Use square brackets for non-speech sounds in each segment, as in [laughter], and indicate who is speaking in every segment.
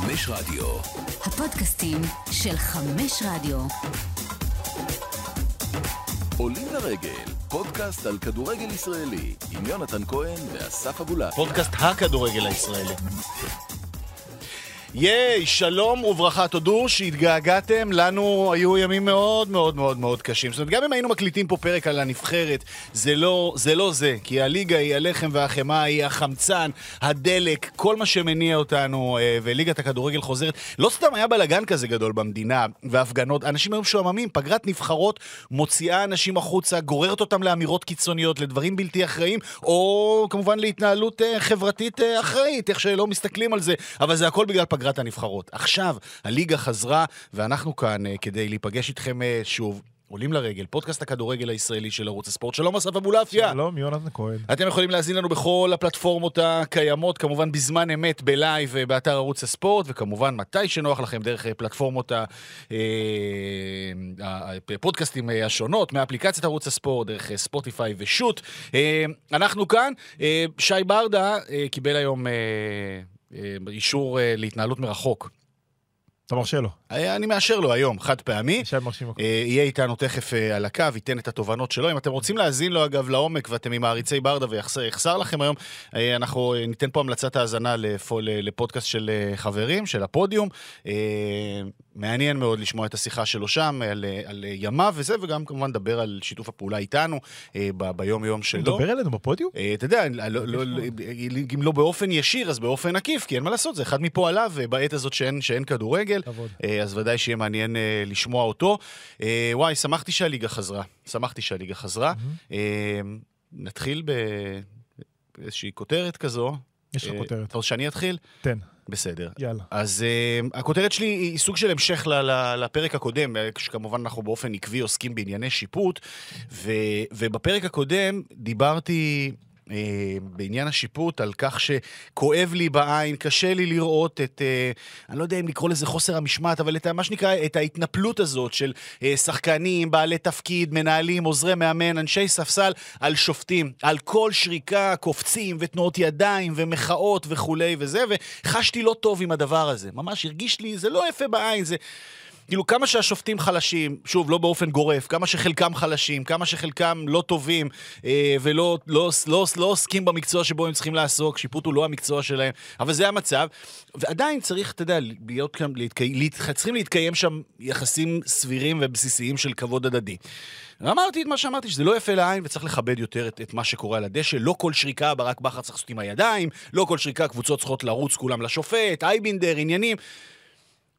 Speaker 1: חמש רדיו.
Speaker 2: הפודקאסטים של חמש רדיו.
Speaker 1: עולים לרגל, פודקאסט על כדורגל ישראלי, עם יונתן כהן ואסף אבולעפיה.
Speaker 3: פודקאסט הכדורגל הישראלי. ייי, שלום וברכה, תודו שהתגעגעתם, לנו היו ימים מאוד מאוד מאוד מאוד קשים. זאת אומרת, גם אם היינו מקליטים פה פרק על הנבחרת, זה לא זה, לא זה כי הליגה היא הלחם והחמאה, היא החמצן, הדלק, כל מה שמניע אותנו, אה, וליגת הכדורגל חוזרת. לא סתם היה בלאגן כזה גדול במדינה, והפגנות, אנשים היו משועממים, פגרת נבחרות מוציאה אנשים החוצה, גוררת אותם לאמירות קיצוניות, לדברים בלתי אחראיים, או כמובן להתנהלות אה, חברתית אה, אחראית, איך שלא מסתכלים על זה, אבל זה הכל בגלל פגרת הנבחרות. עכשיו, הליגה חזרה, ואנחנו כאן uh, כדי להיפגש איתכם uh, שוב. עולים לרגל, פודקאסט הכדורגל הישראלי של ערוץ הספורט. שלום אסף אבולעפיה.
Speaker 4: שלום, יונתן כהן.
Speaker 3: אתם יכולים להזין לנו בכל הפלטפורמות הקיימות, כמובן בזמן אמת, בלייב, אה, באתר ערוץ הספורט, וכמובן מתי שנוח לכם דרך פלטפורמות הפודקאסטים השונות, מאפליקציית ערוץ הספורט, דרך ספוטיפיי ושות. אנחנו כאן, שי ברדה קיבל היום... אישור אה, להתנהלות מרחוק.
Speaker 4: אתה מרשה לו.
Speaker 3: אה, אני מאשר לו היום, חד פעמי.
Speaker 4: שי מרשים.
Speaker 3: אה, יהיה איתנו תכף על הקו, ייתן את התובנות שלו. אם אתם רוצים להאזין לו, אגב, לעומק, ואתם עם מעריצי ברדה ויחסר לכם היום, אנחנו ניתן פה המלצת האזנה לפודקאסט של חברים, של הפודיום. מעניין מאוד לשמוע את השיחה שלו שם, על, על ימיו וזה, וגם כמובן לדבר על שיתוף הפעולה איתנו אה, ב, ביום-יום שלו.
Speaker 4: הוא מדבר אלינו בפודיום?
Speaker 3: אה, אתה יודע, לא, לא, לא, אם לא באופן ישיר, אז באופן עקיף, כי אין מה לעשות, זה אחד מפועליו אה, בעת הזאת שאין, שאין כדורגל. אז ודאי שיהיה מעניין לשמוע אותו. וואי, שמחתי שהליגה חזרה. שמחתי שהליגה חזרה. Mm-hmm. אה, נתחיל באיזושהי כותרת כזו.
Speaker 4: יש לך כותרת.
Speaker 3: אתה רוצה שאני אתחיל?
Speaker 4: תן.
Speaker 3: בסדר.
Speaker 4: יאללה.
Speaker 3: אז uh, הכותרת שלי היא סוג של המשך ל- ל- לפרק הקודם, שכמובן אנחנו באופן עקבי עוסקים בענייני שיפוט, ו- ובפרק הקודם דיברתי... אה, בעניין השיפוט, על כך שכואב לי בעין, קשה לי לראות את, אה, אני לא יודע אם לקרוא לזה חוסר המשמעת, אבל את מה שנקרא, את ההתנפלות הזאת של אה, שחקנים, בעלי תפקיד, מנהלים, עוזרי מאמן, אנשי ספסל, על שופטים. על כל שריקה קופצים ותנועות ידיים ומחאות וכולי וזה, וחשתי לא טוב עם הדבר הזה. ממש הרגיש לי, זה לא יפה בעין, זה... כאילו, כמה שהשופטים חלשים, שוב, לא באופן גורף, כמה שחלקם חלשים, כמה שחלקם לא טובים אה, ולא לא, לא, לא עוסקים במקצוע שבו הם צריכים לעסוק, שיפוט הוא לא המקצוע שלהם, אבל זה המצב. ועדיין צריך, אתה יודע, להיות כאן, להתקי... להת... צריכים להתקיים שם יחסים סבירים ובסיסיים של כבוד הדדי. ואמרתי את מה שאמרתי, שזה לא יפה לעין וצריך לכבד יותר את, את מה שקורה על הדשא. לא כל שריקה ברק בכר צריך לעשות עם הידיים, לא כל שריקה קבוצות צריכות לרוץ כולם לשופט, אייבינדר, עניינים.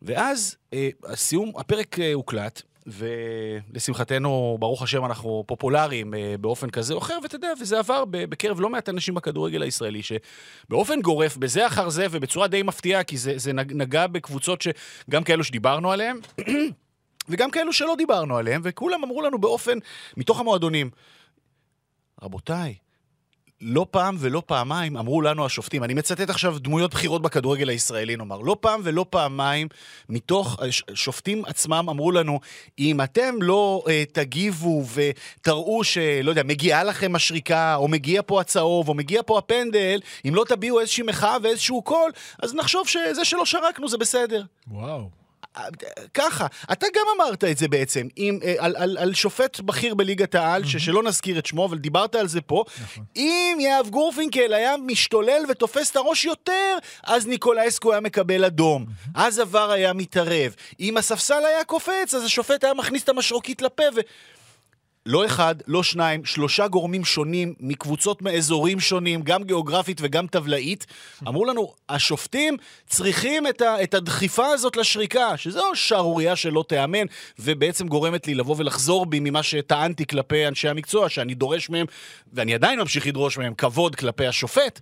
Speaker 3: ואז אה, הסיום, הפרק אה, הוקלט, ולשמחתנו, ברוך השם, אנחנו פופולריים אה, באופן כזה או אחר, ואתה יודע, וזה עבר בקרב לא מעט אנשים בכדורגל הישראלי, שבאופן גורף, בזה אחר זה, ובצורה די מפתיעה, כי זה, זה נגע בקבוצות שגם כאלו שדיברנו עליהן, [clears throat] וגם כאלו שלא דיברנו עליהן, וכולם אמרו לנו באופן, מתוך המועדונים, רבותיי, לא פעם ולא פעמיים אמרו לנו השופטים, אני מצטט עכשיו דמויות בכירות בכדורגל הישראלי נאמר, לא פעם ולא פעמיים מתוך שופטים עצמם אמרו לנו, אם אתם לא uh, תגיבו ותראו שלא יודע, מגיעה לכם השריקה, או מגיע פה הצהוב, או מגיע פה הפנדל, אם לא תביעו איזושהי מחאה ואיזשהו קול, אז נחשוב שזה שלא שרקנו זה בסדר.
Speaker 4: וואו.
Speaker 3: ככה, אתה גם אמרת את זה בעצם, עם, אה, על, על, על שופט בכיר בליגת העל, mm-hmm. שלא נזכיר את שמו, אבל דיברת על זה פה. נכון. אם יהב גורפינקל היה משתולל ותופס את הראש יותר, אז ניקולאסקו היה מקבל אדום. Mm-hmm. אז עבר היה מתערב. אם הספסל היה קופץ, אז השופט היה מכניס את המשרוקית לפה ו... לא אחד, לא שניים, שלושה גורמים שונים מקבוצות מאזורים שונים, גם גיאוגרפית וגם טבלאית, אמרו לנו, השופטים צריכים את, ה, את הדחיפה הזאת לשריקה, שזו שערורייה שלא תיאמן, ובעצם גורמת לי לבוא ולחזור בי ממה שטענתי כלפי אנשי המקצוע, שאני דורש מהם, ואני עדיין ממשיך לדרוש מהם, כבוד כלפי השופט.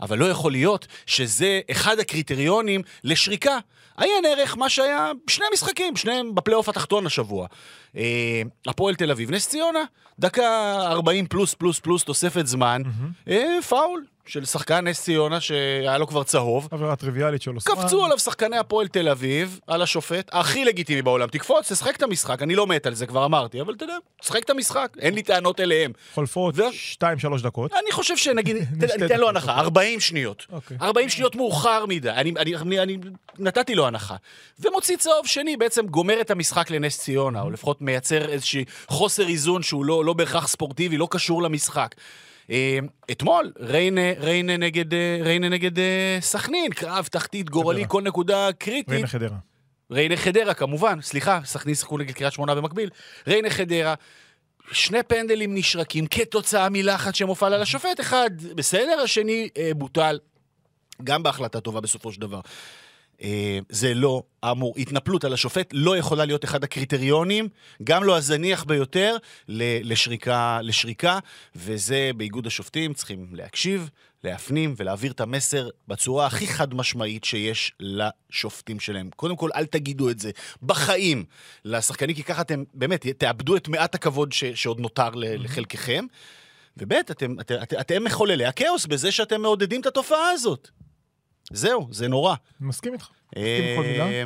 Speaker 3: אבל לא יכול להיות שזה אחד הקריטריונים לשריקה. עיין ערך מה שהיה שני משחקים, שניהם בפלייאוף התחתון השבוע. אה, הפועל תל אביב, נס ציונה, דקה 40 פלוס פלוס פלוס תוספת זמן, mm-hmm. אה, פאול, של שחקן נס ציונה שהיה לו כבר צהוב.
Speaker 4: עבירה טריוויאלית של אוסמן.
Speaker 3: קפצו עליו שחקני הפועל תל אביב, על השופט, הכי לגיטימי בעולם. תקפוץ, תשחק את המשחק, אני לא מת על זה, כבר אמרתי, אבל אתה יודע, תשחק את המשחק, אין לי טענות אליהם.
Speaker 4: חולפות
Speaker 3: ו-
Speaker 4: 2-3 דקות.
Speaker 3: אני חושב שנגיד, [laughs] ניתן לו. הנחה, 40 שניות.
Speaker 4: אוקיי.
Speaker 3: 40 שניות מאוחר מדי, אני נתתי לו הנחה. ומוציא צהוב שני, בעצם גומר את המשחק לנס ציונה, או לפחות מייצר איזשהו חוסר איזון שהוא לא, לא בהכרח ספורטיבי, לא קשור למשחק. אה, אתמול, ריינה, ריינה נגד, אה, ריינה נגד אה, סכנין, קרב תחתית גורלי. כל נקודה קריטית.
Speaker 4: ריינה חדרה.
Speaker 3: ריינה חדרה כמובן, סליחה, סכנין שיחקו נגד קריית שמונה במקביל. ריינה חדרה, שני פנדלים נשרקים כתוצאה מלחץ שמופעל על השופט, אחד בסדר, השני אה, בוטל, גם בהחלטה טובה בסופו של דבר. אה, זה לא אמור, התנפלות על השופט לא יכולה להיות אחד הקריטריונים, גם לא הזניח ביותר, לשריקה, לשריקה, וזה באיגוד השופטים צריכים להקשיב, להפנים ולהעביר את המסר בצורה הכי חד משמעית שיש לשופטים שלהם. קודם כל, אל תגידו את זה בחיים לשחקנים, כי ככה אתם באמת תאבדו את מעט הכבוד ש- שעוד נותר לחלקכם. וב', אתם, אתם, אתם, אתם מחוללי הכאוס בזה שאתם מעודדים את התופעה הזאת. זהו, זה נורא.
Speaker 4: מסכים איתך. מסכים עם כל מילה.
Speaker 3: אה,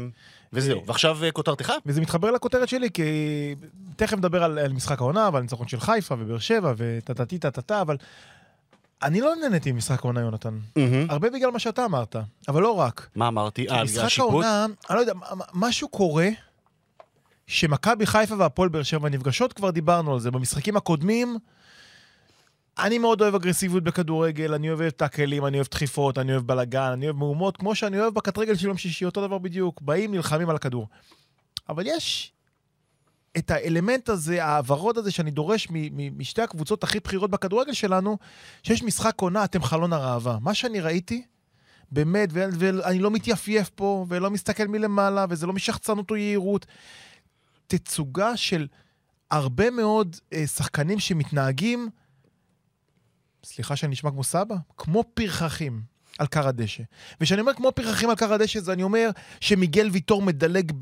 Speaker 3: וזהו, ועכשיו אה, כותרתך?
Speaker 4: וזה מתחבר לכותרת שלי, כי תכף נדבר על, על משחק העונה ועל ניצחון של חיפה ובאר שבע וטטטי טטטה, אבל אני לא נהניתי ממשחק העונה, יונתן. הרבה בגלל מה שאתה אמרת, אבל לא רק.
Speaker 3: מה אמרתי? אה, בגלל
Speaker 4: משחק
Speaker 3: השיפוט?
Speaker 4: העונה, אני לא יודע, משהו קורה שמכבי חיפה והפועל באר שבע נפגשות, כבר דיברנו על זה. במשחקים הקודמים, אני מאוד אוהב אגרסיביות בכדורגל, אני אוהב טאקלים, אני אוהב דחיפות, אני אוהב בלאגן, אני אוהב מהומות, כמו שאני אוהב בקטרגל של יום שישי, אותו דבר בדיוק. באים, נלחמים על הכדור. אבל יש את האלמנט הזה, העברות הזה, שאני דורש משתי הקבוצות הכי בכירות בכדורגל שלנו, שיש משחק עונה, אתם חלון הראווה. מה שאני ראיתי, באמת, ואני לא מתייפייף פה, ולא מסתכל מלמעלה, וזה לא משחצנות או יהירות. תצוגה של הרבה מאוד אה, שחקנים שמתנהגים, סליחה שאני נשמע כמו סבא, כמו פרחחים. על כר הדשא. וכשאני אומר כמו פרחחים על כר הדשא, זה אני אומר שמיגל ויטור מדלג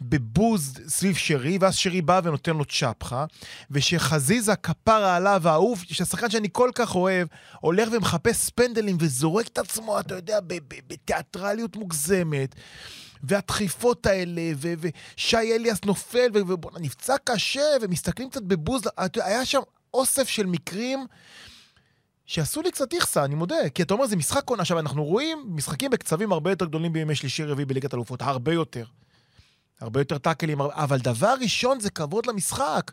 Speaker 4: בבוז סביב שרי, ואז שרי בא ונותן לו צ'פחה, ושחזיזה כפרה עליו האהוב, שהשחקן שאני כל כך אוהב, הולך ומחפש פנדלים וזורק את עצמו, אתה יודע, בתיאטרליות מוגזמת. והדחיפות האלה, ושי אליאס נופל, ו- ובואנה, נפצע קשה, ומסתכלים קצת בבוז, היה שם אוסף של מקרים שעשו לי קצת איכסה, אני מודה. כי אתה אומר, זה משחק עונה. עכשיו, אנחנו רואים משחקים בקצבים הרבה יותר גדולים בימי שלישי-רביעי בליגת אלופות, הרבה יותר. הרבה יותר טאקלים, אבל דבר ראשון זה כבוד למשחק.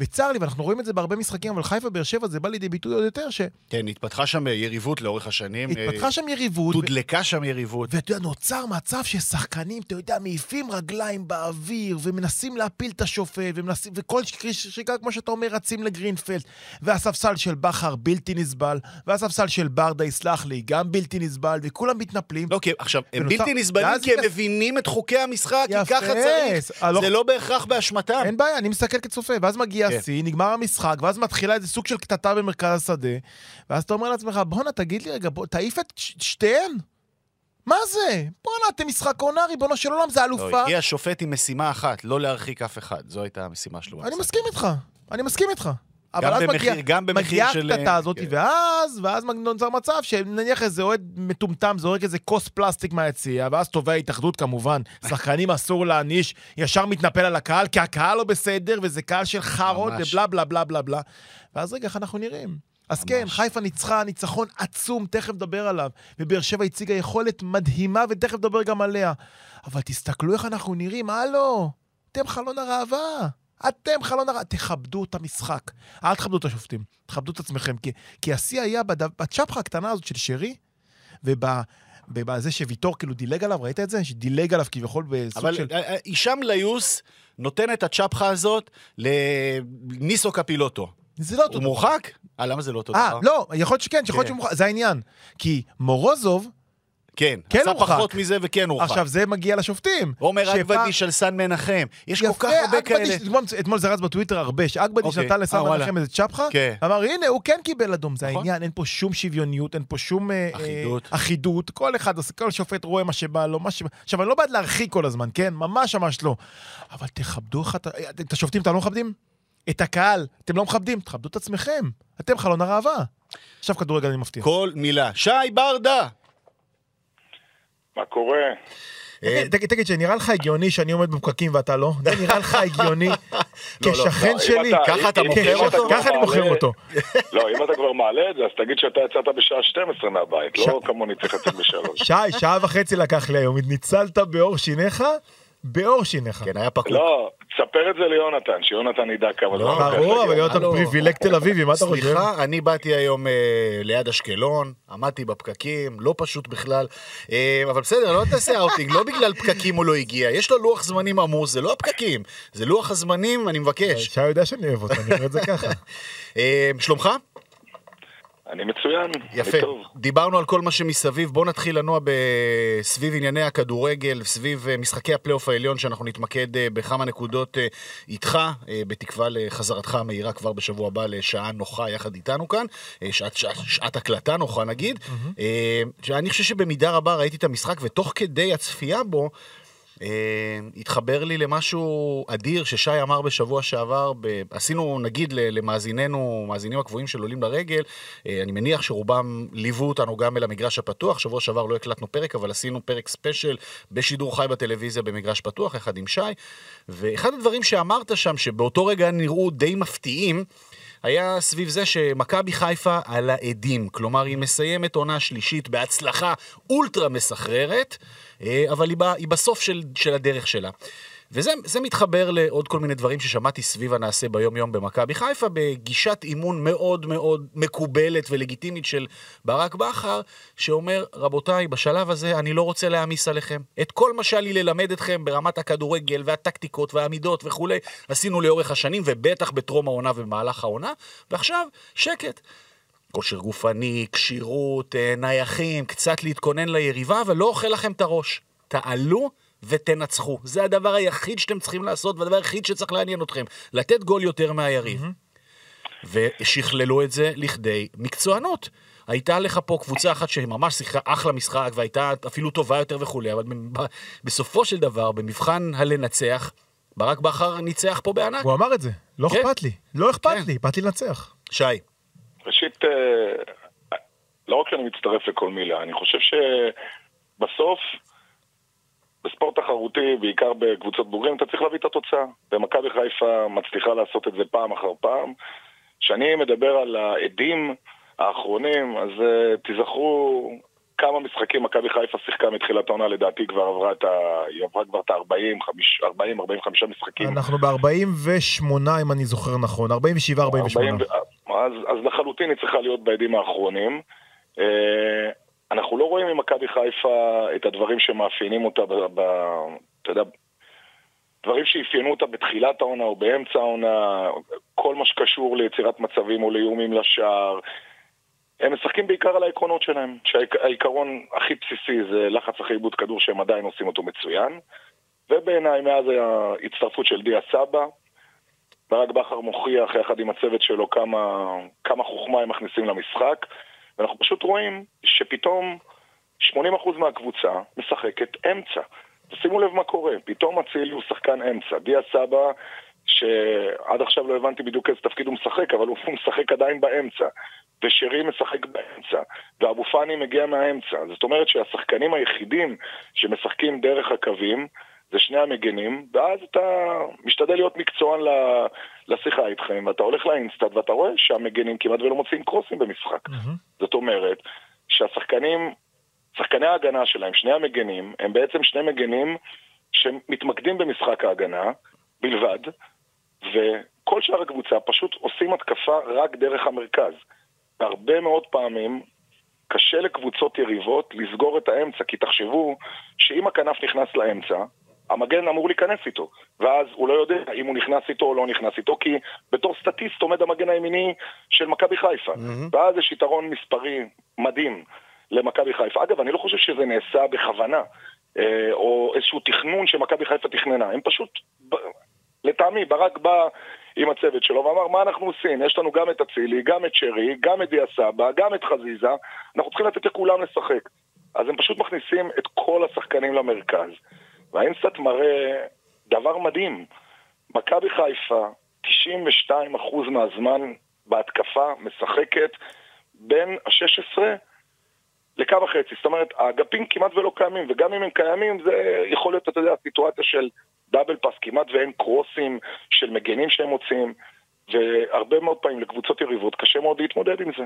Speaker 4: וצר לי, ואנחנו רואים את זה בהרבה משחקים, אבל חיפה, באר שבע, זה בא לידי ביטוי עוד יותר,
Speaker 3: כן, התפתחה שם יריבות לאורך השנים.
Speaker 4: שהתפתחה
Speaker 3: אה,
Speaker 4: שם יריבות.
Speaker 3: תודלקה שם יריבות.
Speaker 4: ואתה יודע, נוצר מצב ששחקנים, אתה יודע, מעיפים רגליים באוויר, ומנסים להפיל את השופט, ומנסים, וכל שריקה, כמו שאתה אומר, רצים לגרינפלד. והספסל של בכר בלתי נסבל, והספסל של ברדה, יסלח לי, גם בלתי נסבל, וכולם מתנפלים.
Speaker 3: לא, כי עכשיו, הם
Speaker 4: ונוצר-
Speaker 3: בלתי נסבלים כי הם מבינים את חוקי המשחק, כי. ככה צריך.
Speaker 4: לא-
Speaker 3: זה לא בהכרח באשמתם.
Speaker 4: אין בעיה, אני מסתכל כצופה, ואז מגיע. השיא, נגמר המשחק, ואז מתחילה איזה סוג של קטטה במרכז השדה, ואז אתה אומר לעצמך, בואנה, תגיד לי רגע, בוא, תעיף את ש- שתיהן? מה זה? בואנה, אתם משחק עונה, ריבונו של עולם, זה
Speaker 3: לא,
Speaker 4: אלופה.
Speaker 3: הגיע השופט עם משימה אחת, לא להרחיק אף אחד. זו הייתה המשימה שלו.
Speaker 4: אני
Speaker 3: במשחק.
Speaker 4: מסכים איתך, אני מסכים איתך. אבל אז
Speaker 3: במחיר-
Speaker 4: מגיע,
Speaker 3: גם
Speaker 4: מגיעה
Speaker 3: של-
Speaker 4: הקטטה הזאת,
Speaker 3: כן.
Speaker 4: ואז, ואז נוצר מצב שנניח איזה אוהד מטומטם זורק איזה כוס פלסטיק מהיציע, ואז תובע התאחדות כמובן, שחקנים אסור להעניש, ישר מתנפל על הקהל, כי הקהל לא בסדר, וזה קהל של חארות,
Speaker 3: ממש.
Speaker 4: ובלה בלה בלה בלה בלה. ואז רגע, איך אנחנו נראים? אז כן, חיפה ניצחה, ניצחון עצום, תכף נדבר עליו. ובאר שבע הציגה יכולת מדהימה, ותכף נדבר גם עליה. אבל תסתכלו איך אנחנו נראים, הלו, אתם חלון הראווה. אתם חלון הראווה. תכבדו את המשחק. אל תכבדו את השופטים, תכבדו את עצמכם. כי, כי השיא היה בדו, בצ'פחה הקטנה הזאת של שרי, ובזה שוויטור כאילו דילג עליו, ראית את זה? שדילג עליו כביכול בסוג
Speaker 3: אבל
Speaker 4: של...
Speaker 3: אה, אה, הישאם ליוס נותן את הצ'פחה הזאת לניסו קפילוטו.
Speaker 4: זה לא אותו
Speaker 3: הוא
Speaker 4: דבר.
Speaker 3: מורחק? אה, למה זה לא אותו
Speaker 4: אה,
Speaker 3: דבר?
Speaker 4: לא, יכול להיות שכן, יכול להיות
Speaker 3: כן.
Speaker 4: שהוא מורחק, זה העניין. כי מורוזוב,
Speaker 3: כן,
Speaker 4: כן
Speaker 3: עשה
Speaker 4: הורחק.
Speaker 3: פחות מזה וכן הורחק.
Speaker 4: עכשיו זה מגיע לשופטים.
Speaker 3: עומר אגבדיש על סן מנחם. יש כל
Speaker 4: יפה,
Speaker 3: כך הרבה
Speaker 4: אגבדיש,
Speaker 3: כאלה.
Speaker 4: אתמול- אתמול זה רץ בטוויטר הרבה, שאגבדיש
Speaker 3: אוקיי.
Speaker 4: נתן לסן
Speaker 3: אה.
Speaker 4: מנחם איזה צ'פחה,
Speaker 3: כן.
Speaker 4: אמר הנה הוא כן קיבל אדום, זה
Speaker 3: נכון.
Speaker 4: העניין, אין פה שום שוויוניות, אין פה שום אה,
Speaker 3: אחידות.
Speaker 4: אה, אחידות, כל אחד, כל שופט רואה מה שבא לו, מה ש... עכשיו אני לא בעד להרחיק כל הזמן, כן? ממש ממש לא. אבל תכבדו אחד, את השופטים אתם לא מכבדים? את הקהל אתם לא מכבדים, תכבדו את עצמכם. אתם חלון הראווה. עכשיו כדורגל אני מבטיח.
Speaker 3: כל מילה. שי ברדה!
Speaker 5: מה קורה?
Speaker 3: אה,
Speaker 4: תגיד, תגיד, תגיד, שנראה לך הגיוני שאני עומד בפקקים ואתה לא? זה נראה לך הגיוני? [laughs]
Speaker 3: לא,
Speaker 4: כשכן
Speaker 5: לא,
Speaker 4: שלי?
Speaker 3: ככה אתה מוכר
Speaker 5: אם אתה
Speaker 3: אותו?
Speaker 4: ככה אני מוכר אותו. [laughs]
Speaker 5: לא, אם אתה כבר מעלה את זה, אז תגיד שאתה יצאת בשעה 12 מהבית, לא כמוני צריך לצאת בשלוש.
Speaker 4: שי, שעה וחצי לקח לי היום, ניצלת בעור שיניך? בעור שיניך.
Speaker 3: כן, היה פקוק.
Speaker 5: לא, תספר את זה ליונתן, שיונתן ידע כמה
Speaker 3: לא,
Speaker 5: זמן. לוקח
Speaker 4: ברור. אבל יונתן. פריבילג תל אביבי, מה אתה חושב?
Speaker 3: סליחה, אני באתי היום אה, ליד אשקלון, עמדתי בפקקים, לא פשוט בכלל. אה, אבל בסדר, לא תעשה אאוטינג, לא בגלל פקקים הוא לא הגיע. יש לו לוח זמנים עמוס, זה לא הפקקים, זה לוח הזמנים, אני מבקש.
Speaker 4: שי יודע שאני אוהב אותו, אני אומר את זה ככה.
Speaker 3: אה, שלומך?
Speaker 5: אני מצוין,
Speaker 3: יפה.
Speaker 5: אני טוב.
Speaker 3: דיברנו על כל מה שמסביב, בוא נתחיל לנוע ב- סביב ענייני הכדורגל, סביב אה, משחקי הפלייאוף העליון, שאנחנו נתמקד אה, בכמה נקודות אה, איתך, בתקווה לחזרתך המהירה כבר בשבוע הבא לשעה נוחה יחד איתנו כאן, שעת, שעת, שעת הקלטה נוחה נגיד. אה, שאני חושב שבמידה רבה ראיתי את המשחק, ותוך כדי הצפייה בו, התחבר לי למשהו אדיר ששי אמר בשבוע שעבר, ב... עשינו נגיד למאזיננו, מאזינים הקבועים של עולים לרגל, אה, אני מניח שרובם ליוו אותנו גם אל המגרש הפתוח, שבוע שעבר לא הקלטנו פרק, אבל עשינו פרק ספיישל בשידור חי בטלוויזיה במגרש פתוח, יחד עם שי, ואחד הדברים שאמרת שם, שבאותו רגע נראו די מפתיעים, היה סביב זה שמכבי חיפה על העדים. כלומר, היא מסיימת עונה שלישית בהצלחה אולטרה מסחררת, אה, אבל היא, ב, היא בסוף של, של הדרך שלה. וזה זה מתחבר לעוד כל מיני דברים ששמעתי סביב הנעשה ביום-יום במכבי חיפה, בגישת אימון מאוד מאוד מקובלת ולגיטימית של ברק בכר, שאומר, רבותיי, בשלב הזה אני לא רוצה להעמיס עליכם. את כל מה שהיה לי ללמד אתכם ברמת הכדורגל והטקטיקות והעמידות וכולי, עשינו לאורך השנים, ובטח בטרום העונה ובמהלך העונה, ועכשיו, שקט. כושר גופני, כשירות, אה, נייחים, קצת להתכונן ליריבה, אבל לא אוכל לכם את הראש. תעלו ותנצחו. זה הדבר היחיד שאתם צריכים לעשות, והדבר היחיד שצריך לעניין אתכם. לתת גול יותר מהיריב. ושכללו את זה לכדי מקצוענות. הייתה לך פה קבוצה אחת שממש שיחקה אחלה משחק והייתה אפילו טובה יותר וכולי, אבל בסופו של דבר, במבחן הלנצח, ברק בכר ניצח פה בענק.
Speaker 4: הוא אמר את זה, לא
Speaker 3: כן.
Speaker 4: אכפת לי. לא אכפת
Speaker 3: כן.
Speaker 4: לי, באתי לנצח.
Speaker 3: שי,
Speaker 5: ראשית, אה, לא רק שאני מצטרף לכל מילה, אני חושב שבסוף, בספורט תחרותי, בעיקר בקבוצות בוגרים, אתה צריך להביא את התוצאה. ומכבי חיפה מצליחה לעשות את זה פעם אחר פעם. כשאני מדבר על העדים האחרונים, אז uh, תיזכרו כמה משחקים מכבי חיפה שיחקה מתחילת העונה, לדעתי כבר עברה את ה... היא עברה כבר את ה-40, 40-45 משחקים.
Speaker 4: אנחנו ב-48, אם אני זוכר נכון. 47, 48.
Speaker 5: 40 אז, אז לחלוטין היא צריכה להיות בעדים האחרונים. אה, אנחנו לא רואים ממכבי חיפה את הדברים שמאפיינים אותה, ב, ב, אתה יודע, דברים שאפיינו אותה בתחילת העונה או באמצע העונה, כל מה שקשור ליצירת מצבים או לאיומים לשער. הם משחקים בעיקר על העקרונות שלהם, שהעיקרון הכי בסיסי זה לחץ אחרי עיבוד כדור שהם עדיין עושים אותו מצוין. ובעיניי מאז ההצטרפות של דיה סבא, ברק בכר מוכיח יחד עם הצוות שלו כמה, כמה חוכמה הם מכניסים למשחק, ואנחנו פשוט רואים שפתאום 80% מהקבוצה משחקת אמצע. שימו לב מה קורה, פתאום אצילי הוא שחקן אמצע. דיה סבא, שעד עכשיו לא הבנתי בדיוק איזה תפקיד הוא משחק, אבל הוא משחק עדיין באמצע. ושרי משחק באמצע, ואבו פאני מגיע מהאמצע. זאת אומרת שהשחקנים היחידים שמשחקים דרך הקווים זה שני המגנים, ואז אתה משתדל להיות מקצוען לשיחה איתכם, ואתה הולך לאינסטאט ואתה רואה שהמגנים כמעט ולא מוצאים קרוסים במשחק. זאת אומרת שהשחקנים, שחקני ההגנה שלהם, שני המגנים, הם בעצם שני מגנים שמתמקדים במשחק ההגנה בלבד, וכל שאר הקבוצה פשוט עושים התקפה רק דרך המרכז. והרבה מאוד פעמים קשה לקבוצות יריבות לסגור את האמצע, כי תחשבו שאם הכנף נכנס לאמצע, המגן אמור להיכנס איתו, ואז הוא לא יודע אם הוא נכנס איתו או לא נכנס איתו, כי בתור סטטיסט עומד המגן הימיני של מכבי חיפה, mm-hmm. ואז יש יתרון מספרי מדהים למכבי חיפה. אגב, אני לא חושב שזה נעשה בכוונה, אה, או איזשהו תכנון שמכבי חיפה תכננה, הם פשוט, לטעמי, ברק בא עם הצוות שלו ואמר, מה אנחנו עושים? יש לנו גם את אצילי, גם את שרי, גם את דיה סבא, גם את חזיזה, אנחנו צריכים לתת לכולם לשחק. אז הם פשוט מכניסים את כל השחקנים למרכז. והאינסטאט מראה דבר מדהים. מכבי חיפה, 90% 52% מהזמן בהתקפה משחקת בין ה-16 לקו החצי. זאת אומרת, האגפים כמעט ולא קיימים, וגם אם הם קיימים, זה יכול להיות, אתה יודע, סיטואציה של דאבל פאס, כמעט ואין קרוסים של מגנים שהם מוצאים, והרבה מאוד פעמים לקבוצות יריבות קשה מאוד להתמודד עם זה.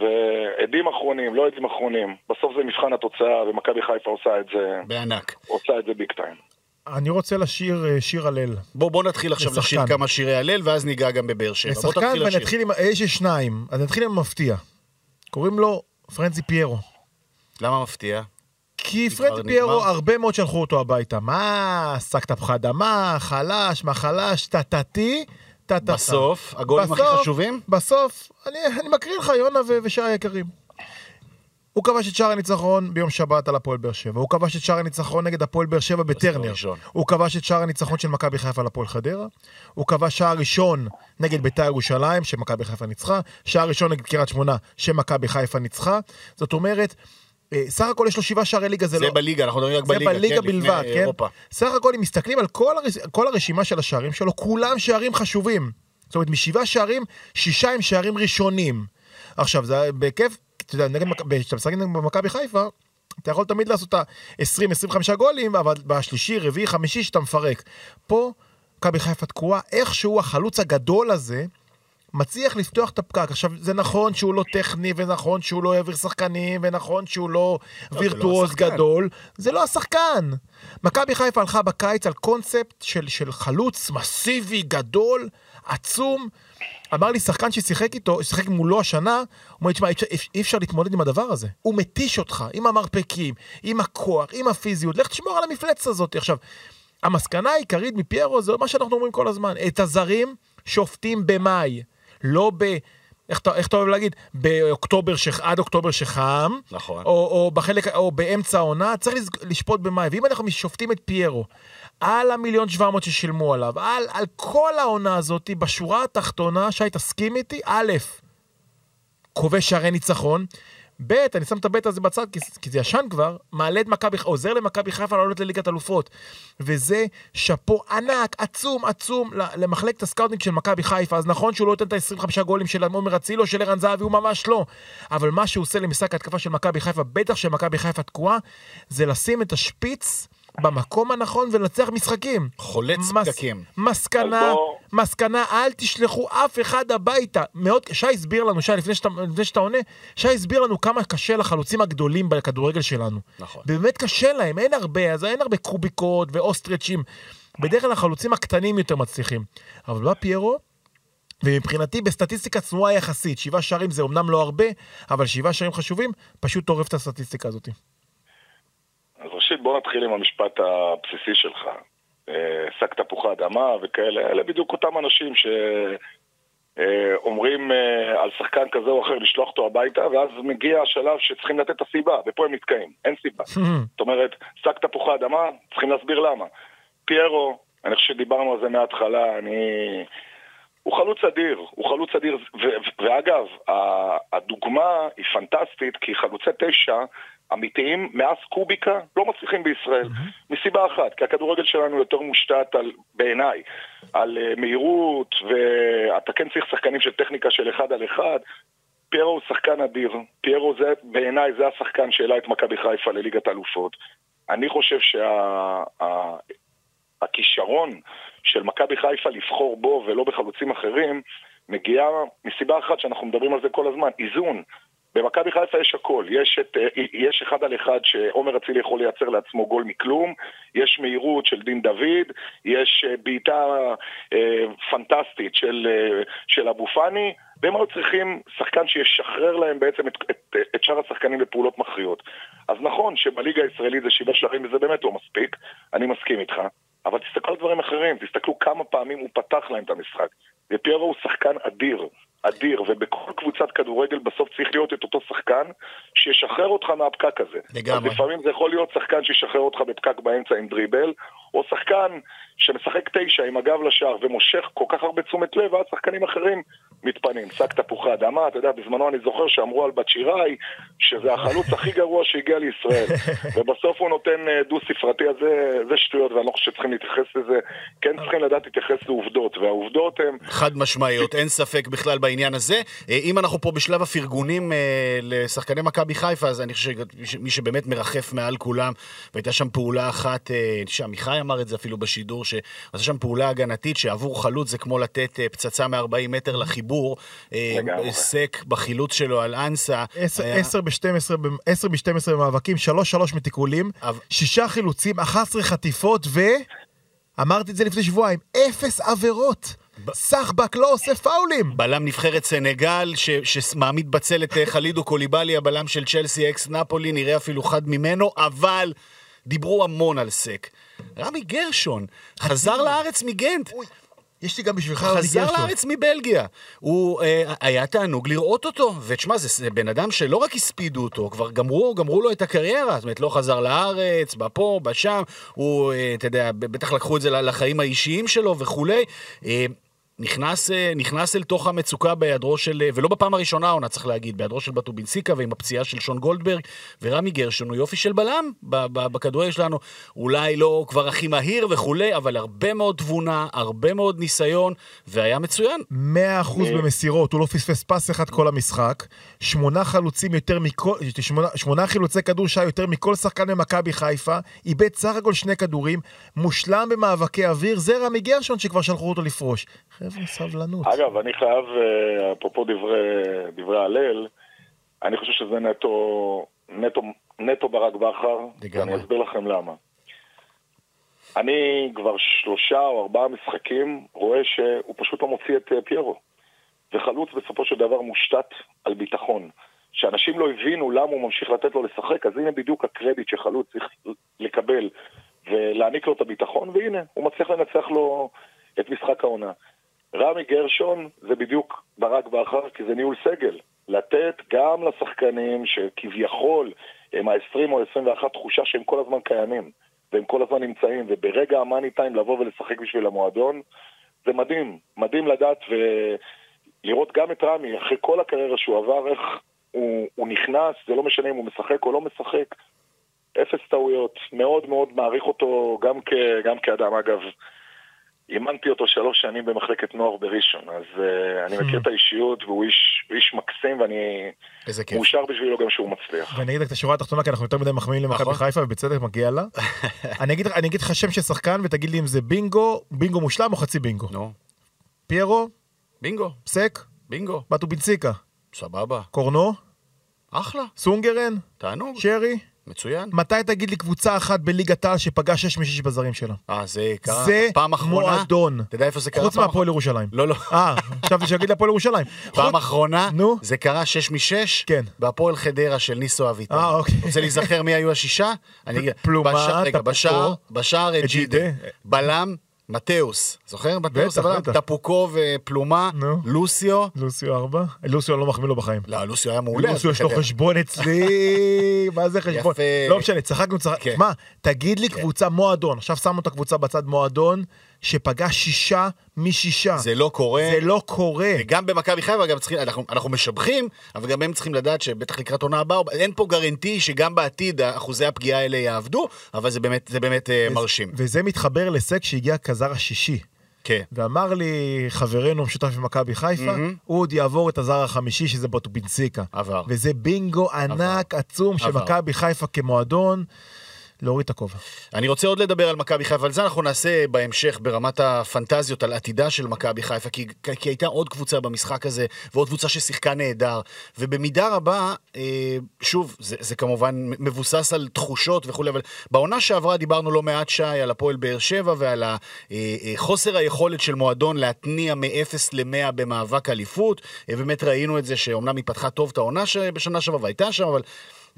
Speaker 5: ועדים אחרונים, לא עדים אחרונים, בסוף זה מבחן התוצאה, ומכבי חיפה עושה את זה,
Speaker 3: בענק.
Speaker 5: עושה את זה ביג טיים.
Speaker 4: אני רוצה לשיר אה, שיר הלל.
Speaker 3: בוא, בוא נתחיל עכשיו
Speaker 4: לשחקן.
Speaker 3: לשיר כמה שירי הלל, ואז ניגע גם בבאר שבע.
Speaker 4: לשחקן. אתחיל עם... יש לי שניים. אז נתחיל עם המפתיע. קוראים לו פרנזי פיירו.
Speaker 3: למה מפתיע?
Speaker 4: כי פרנזי פיירו,
Speaker 3: נגמר?
Speaker 4: הרבה מאוד שלחו אותו הביתה. מה, שק תפוחי אדמה, חלש, מה חלש, טטטי, טטטה.
Speaker 3: בסוף, הגולים הכי
Speaker 4: בסוף-
Speaker 3: חשובים?
Speaker 4: בסוף, אני, אני מקריא לך, יונה ו- ושאר היקרים. הוא כבש את שער הניצחון ביום שבת על הפועל באר שבע. הוא כבש את שער הניצחון נגד הפועל באר שבע בטרנר. הוא כבש את שער הניצחון של מכבי חיפה על הפועל חדרה. הוא כבש שער ראשון נגד בית"ר ירושלים, שמכבי חיפה ניצחה. שער ראשון נגד קריית שמונה, שמכבי חיפה ניצחה. זאת אומרת, סך הכל יש לו שבעה שערי ליגה, זה,
Speaker 3: זה
Speaker 4: לא...
Speaker 3: בליגה, אנחנו מדברים רק
Speaker 4: זה
Speaker 3: בליגה,
Speaker 4: בליגה
Speaker 3: כן,
Speaker 4: בלבד, כן?
Speaker 3: אירופה.
Speaker 4: סך הכל, אם מסתכלים על כל, הרש... כל הרשימה של השערים שלו, כולם שערים חשובים. זאת אומרת, משבעה שערים, שישה הם שערים ראשונים. עכשיו, זה בהיקף, אתה יודע, כשאתה משחק נגד מכבי חיפה, אתה יכול תמיד לעשות את ה-20-25 גולים, אבל בשלישי, רביעי, חמישי, שאתה מפרק. פה, מכבי חיפה תקועה, איכשהו החלוץ הגדול הזה, מצליח לפתוח את הפקק. עכשיו, זה נכון שהוא לא טכני, ונכון שהוא לא יעביר שחקנים, ונכון שהוא לא וירטואוז
Speaker 3: השחקן.
Speaker 4: גדול. זה לא השחקן. מכבי חיפה הלכה בקיץ על קונספט של, של חלוץ מסיבי, גדול, עצום. אמר לי שחקן ששיחק איתו, ששיחק מולו השנה, הוא אומר לי, תשמע, אי אפשר להתמודד עם הדבר הזה. הוא מתיש אותך, עם המרפקים, עם הכוח, עם הפיזיות. לך תשמור על המפלצת הזאת. עכשיו, המסקנה העיקרית מפיירו זה מה שאנחנו אומרים כל הזמן. את הזרים שופטים במאי, לא ב... איך אתה, איך אתה אוהב להגיד? באוקטובר, ש... עד אוקטובר שחם,
Speaker 3: נכון.
Speaker 4: או, או, בחלק, או באמצע העונה, צריך לשפוט במאי. ואם אנחנו שופטים את פיירו על המיליון שבע מאות ששילמו עליו, על, על כל העונה הזאת, בשורה התחתונה, שי, תסכים איתי, א', כובש שערי ניצחון, ב', אני שם את הב' הזה בצד, כי, כי זה ישן כבר, מעלה את מכבי, עוזר למכבי חיפה לעלות לליגת אלופות. וזה שאפו ענק, עצום, עצום, למחלקת הסקאוטינג של מכבי חיפה. אז נכון שהוא לא נותן את ה-25 גולים של עומר אצילי או של ערן זהבי, הוא ממש לא. אבל מה שהוא עושה למשחק ההתקפה של מכבי חיפה, בטח שמכבי חיפה תקועה, זה לשים את השפיץ במקום הנכון ולנצח משחקים.
Speaker 3: חולץ
Speaker 4: מס-
Speaker 3: פקקים.
Speaker 4: מסקנה, מסקנה, אל תשלחו אף אחד הביתה. מאוד, שי הסביר לנו, שי, לפני שאתה, לפני שאתה עונה, שי הסביר לנו כמה קשה לחלוצים הגדולים בכדורגל שלנו.
Speaker 3: נכון.
Speaker 4: באמת קשה להם, אין הרבה, אז אין הרבה קוביקות ואוסטרצ'ים. בדרך כלל החלוצים הקטנים יותר מצליחים. אבל בא פיירו, ומבחינתי בסטטיסטיקה צנועה יחסית, שבעה שערים זה אמנם לא הרבה, אבל שבעה שערים חשובים, פשוט טורף את הסטטיסטיקה הזאת.
Speaker 5: אז ראשית, בוא נתחיל עם המשפט הבסיסי שלך. אה, שק תפוחי אדמה וכאלה, אלה בדיוק אותם אנשים שאומרים על שחקן כזה או אחר לשלוח אותו הביתה, ואז מגיע השלב שצריכים לתת את הסיבה, ופה הם נתקעים, אין סיבה. [laughs] זאת אומרת, שק תפוחי אדמה, צריכים להסביר למה. פיירו, אני חושב שדיברנו על זה מההתחלה, אני... הוא חלוץ אדיר, הוא חלוץ אדיר, ו- ואגב, הדוגמה היא פנטסטית, כי חלוצי תשע אמיתיים מאז קוביקה לא מצליחים בישראל, מסיבה אחת, כי הכדורגל שלנו יותר מושתת על, בעיניי, על אה, מהירות, ואתה כן צריך שחקנים של טכניקה של אחד על אחד. פיירו הוא שחקן אדיר, פיירו זה, בעיניי זה השחקן שהעלה את מכבי חיפה לליגת האלופות. אני חושב שה... הכישרון של מכבי חיפה לבחור בו ולא בחלוצים אחרים, מגיעה מסיבה אחת שאנחנו מדברים על זה כל הזמן, איזון. במכבי חיפה יש הכל, יש, את, אה, יש אחד על אחד שעומר אצילי יכול לייצר לעצמו גול מכלום, יש מהירות של דין דוד, יש אה, בעיטה אה, פנטסטית של, אה, של אבו פאני, והם היו צריכים שחקן שישחרר להם בעצם את, את, את שאר השחקנים לפעולות מכריעות. אז נכון שבליגה הישראלית זה שבעה שערים וזה באמת לא מספיק, אני מסכים איתך, אבל תסתכלו על דברים אחרים, תסתכלו כמה פעמים הוא פתח להם את המשחק. ופיירו הוא שחקן אדיר, אדיר, ובכל קבוצת כדורגל בסוף צריך להיות את אותו שחקן שישחרר אותך מהפקק הזה.
Speaker 3: לגמרי.
Speaker 5: אז לפעמים זה יכול להיות שחקן שישחרר אותך בפקק באמצע עם דריבל, או שחקן שמשחק תשע עם הגב לשער ומושך כל כך הרבה תשומת לב, ואז שחקנים אחרים מתפנים. שק תפוחי אדמה, אתה יודע, בזמנו אני זוכר שאמרו על בת שיראי שזה החלוץ הכי גרוע שהגיע לישראל. [laughs] ובסוף הוא נותן אה, דו-ספרתי, אז זה, זה שטויות, ואני לא חושב שצריכים להתייחס לזה. כן צריכים לדעת להתייחס לעובדות, והעובדות הן...
Speaker 3: חד משמעיות, אין ספק בכלל בעניין הזה. אה, אם אנחנו פה בשלב הפרגונים אה, לשחקני מכבי חיפה, אז אני חושב שמי שבאמת מרחף מעל כולם, והייתה שם פעולה אחת, אה, שעמיחי אמר את זה אפילו בשידור, שעשה שם פעולה הגנתית, שעבור חלוץ זה כמו לתת אה, פצצה מ-40 מטר לחיבור. אה. סק בחילוץ שלו על אנסה. היה-
Speaker 4: 10 ב-12 10 ב-12 במאבקים, 3-3 מתיקולים,
Speaker 3: אבל-
Speaker 4: שישה חילוצים, 11 חטיפות, ו... אמרתי את זה לפני שבועיים, אפס עבירות. סחבק לא עושה פאולים.
Speaker 3: בלם נבחרת סנגל, ש- שמעמיד בצל את אה, חלידו קוליבאלי, הבלם של צ'לסי אקס נפולי, נראה אפילו חד ממנו, אבל דיברו המון על סק. רמי גרשון, חזר לארץ מגנט.
Speaker 4: יש לי גם בשבילך רמי
Speaker 3: חזר
Speaker 4: גרשון.
Speaker 3: לארץ מבלגיה. הוא, אה, היה תענוג לראות אותו. ותשמע, זה, זה בן אדם שלא רק הספידו אותו, כבר גמרו, גמרו לו את הקריירה. זאת אומרת, לא חזר לארץ, בא פה, בא שם. הוא, אה, אתה יודע, בטח לקחו את זה לחיים האישיים שלו וכולי. אה, נכנס, אה, נכנס אל תוך המצוקה בהיעדרו של, אה, ולא בפעם הראשונה העונה צריך להגיד, בהיעדרו של בטובינסיקה ועם הפציעה של שון גולדברג, ורמי גרשון הוא יופי של בלם ב- ב- בכדורגל שלנו, אולי לא כבר הכי מהיר וכולי, אבל הרבה מאוד תבונה, הרבה מאוד ניסיון, והיה מצוין.
Speaker 4: 100% במסירות, הוא לא פספס פס אחד כל המשחק. שמונה חלוצים יותר מכל, שמונה, שמונה חילוצי כדור שעה יותר מכל שחקן במכבי חיפה. איבד סך הכל שני כדורים. מושלם במאבקי אוויר. זה רמי גרשון שכבר שלחו אותו לפרוש. חבר'ה, סבלנות.
Speaker 5: אגב, אני חייב, אה, אפרופו דברי, דברי הלל, אני חושב שזה נטו, נטו, נטו ברק בכר. ואני אסביר לכם למה. אני כבר שלושה או ארבעה משחקים רואה שהוא פשוט לא מוציא את אה, פיירו. וחלוץ בסופו של דבר מושתת על ביטחון. שאנשים לא הבינו למה הוא ממשיך לתת לו לשחק, אז הנה בדיוק הקרדיט שחלוץ צריך לקבל ולהעניק לו את הביטחון, והנה, הוא מצליח לנצח לו את משחק העונה. רמי גרשון זה בדיוק ברק בכר, כי זה ניהול סגל. לתת גם לשחקנים שכביכול הם ה-20 או 21 תחושה שהם כל הזמן קיימים, והם כל הזמן נמצאים, וברגע המאני טיים לבוא ולשחק בשביל המועדון, זה מדהים. מדהים לדעת ולראות גם את רמי, אחרי כל הקריירה שהוא עבר, איך הוא, הוא נכנס, זה לא משנה אם הוא משחק או לא משחק, אפס טעויות, מאוד מאוד מעריך אותו גם, כ, גם כאדם. אגב, אימנתי אותו שלוש שנים במחלקת נוער בראשון, אז uh, אני מכיר את האישיות והוא איש, איש מקסים ואני. מאושר בשבילו גם שהוא מצליח.
Speaker 4: ואני אגיד רק את השורה התחתונה, כי אנחנו יותר מדי מחמיאים למכבי
Speaker 3: נכון.
Speaker 4: חיפה, ובצדק מגיע לה. [laughs] אני אגיד לך- אני אגיד לך שם של שחקן, ותגיד לי אם זה בינגו, בינגו מושלם או חצי בינגו.
Speaker 3: נו,
Speaker 4: פיירו,
Speaker 3: בינגו,
Speaker 4: סק,
Speaker 3: בינגו,
Speaker 4: בטובינציקה,
Speaker 3: סבבה.
Speaker 4: קורנו,
Speaker 3: אחלה,
Speaker 4: סונגרן,
Speaker 3: תענוג,
Speaker 4: שרי.
Speaker 3: מצוין.
Speaker 4: מתי תגיד לי קבוצה אחת בליגת העל שפגעה 6 מ-6 בזרים שלה?
Speaker 3: אה, זה קרה
Speaker 4: זה
Speaker 3: פעם אחרונה?
Speaker 4: מועדון.
Speaker 3: אתה יודע איפה זה קרה?
Speaker 4: חוץ מהפועל ירושלים.
Speaker 3: לא, לא.
Speaker 4: אה, חשבתי שיגיד להפועל ירושלים. [laughs]
Speaker 3: פעם אחרונה,
Speaker 4: נו.
Speaker 3: זה קרה 6 מ-6,
Speaker 4: כן.
Speaker 3: בהפועל חדרה של ניסו אביטן.
Speaker 4: אה, אוקיי.
Speaker 3: רוצה להיזכר מי היו השישה? אני אגיד,
Speaker 4: פלומה,
Speaker 3: בשער- רגע, בשער, בשער ג'ידה. בלם, מתאוס, זוכר? מתאוס,
Speaker 4: בטח.
Speaker 3: טפוקו ופלומה,
Speaker 4: נו.
Speaker 3: לוסיו,
Speaker 4: לוסיו 4? לוסיו לא מחמיא לו בחיים.
Speaker 3: לא, לוסיו היה מעולה.
Speaker 4: לוסיו יש לו. חשבון אצלי, [laughs] מה זה חשבון?
Speaker 3: יפה.
Speaker 4: לא משנה, צחקנו, צחקנו.
Speaker 3: כן.
Speaker 4: מה, תגיד לי קבוצה מועדון, עכשיו שמנו את הקבוצה בצד מועדון, שפגע שישה משישה.
Speaker 3: זה לא קורה.
Speaker 4: זה לא קורה.
Speaker 3: גם במכבי חיפה, גם צריכים, אנחנו, אנחנו משבחים, אבל גם הם צריכים לדעת שבטח לקראת עונה הבאה, אין פה גרנטי שגם בעתיד אחוזי הפגיעה האלה יעבדו, אבל זה באמת, זה באמת אה, מרשים.
Speaker 4: וזה מתחבר לסק שהגיע כזר השישי.
Speaker 3: כן.
Speaker 4: ואמר לי חברנו המשותף במכבי חיפה, הוא עוד יעבור את הזר החמישי שזה בטובינסיקה.
Speaker 3: עבר.
Speaker 4: וזה בינגו ענק עצום
Speaker 3: עבר.
Speaker 4: מכבי חיפה כמועדון, להוריד את הכובע.
Speaker 3: אני רוצה עוד לדבר על מכבי חיפה, על זה אנחנו נעשה בהמשך ברמת הפנטזיות על עתידה של מכבי חיפה, כי, כי הייתה עוד קבוצה במשחק הזה, ועוד קבוצה ששיחקה נהדר, ובמידה רבה, אה, שוב, זה, זה כמובן מבוסס על תחושות וכולי, אבל בעונה שעברה דיברנו לא מעט שי על הפועל באר שבע ועל אה, אה, חוסר היכולת של מועדון להתניע מ-0 ל-100 במאבק אליפות, אה, באמת ראינו את זה שאומנם היא פתחה טוב את העונה בשנה שעברה והייתה שם, אבל...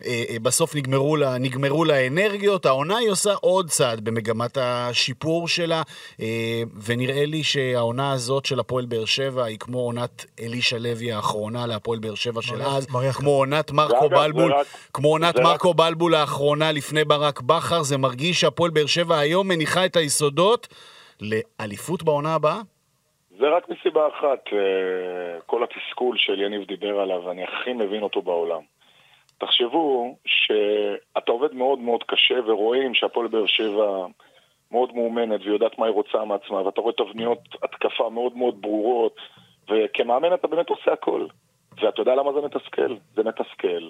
Speaker 3: אה, אה, בסוף נגמרו לה, נגמרו לה האנרגיות, העונה היא עושה עוד צעד במגמת השיפור שלה, אה, ונראה לי שהעונה הזאת של הפועל באר שבע היא כמו עונת אלישע לוי האחרונה להפועל באר שבע של
Speaker 4: מריח-
Speaker 3: אז, כמו עונת מרקו בלבול,
Speaker 5: רק-
Speaker 3: כמו עונת מרקו בלבול האחרונה לפני ברק בכר, זה מרגיש שהפועל באר שבע היום מניחה את היסודות לאליפות בעונה הבאה.
Speaker 5: זה רק מסיבה אחת, כל התסכול של יניב דיבר עליו, אני הכי מבין אותו בעולם. תחשבו שאתה עובד מאוד מאוד קשה ורואים שהפועל באר שבע מאוד מאומנת ויודעת מה היא רוצה מעצמה, ואתה רואה תבניות התקפה מאוד מאוד ברורות, וכמאמן אתה באמת עושה הכל. ואתה יודע למה זה מתסכל? זה מתסכל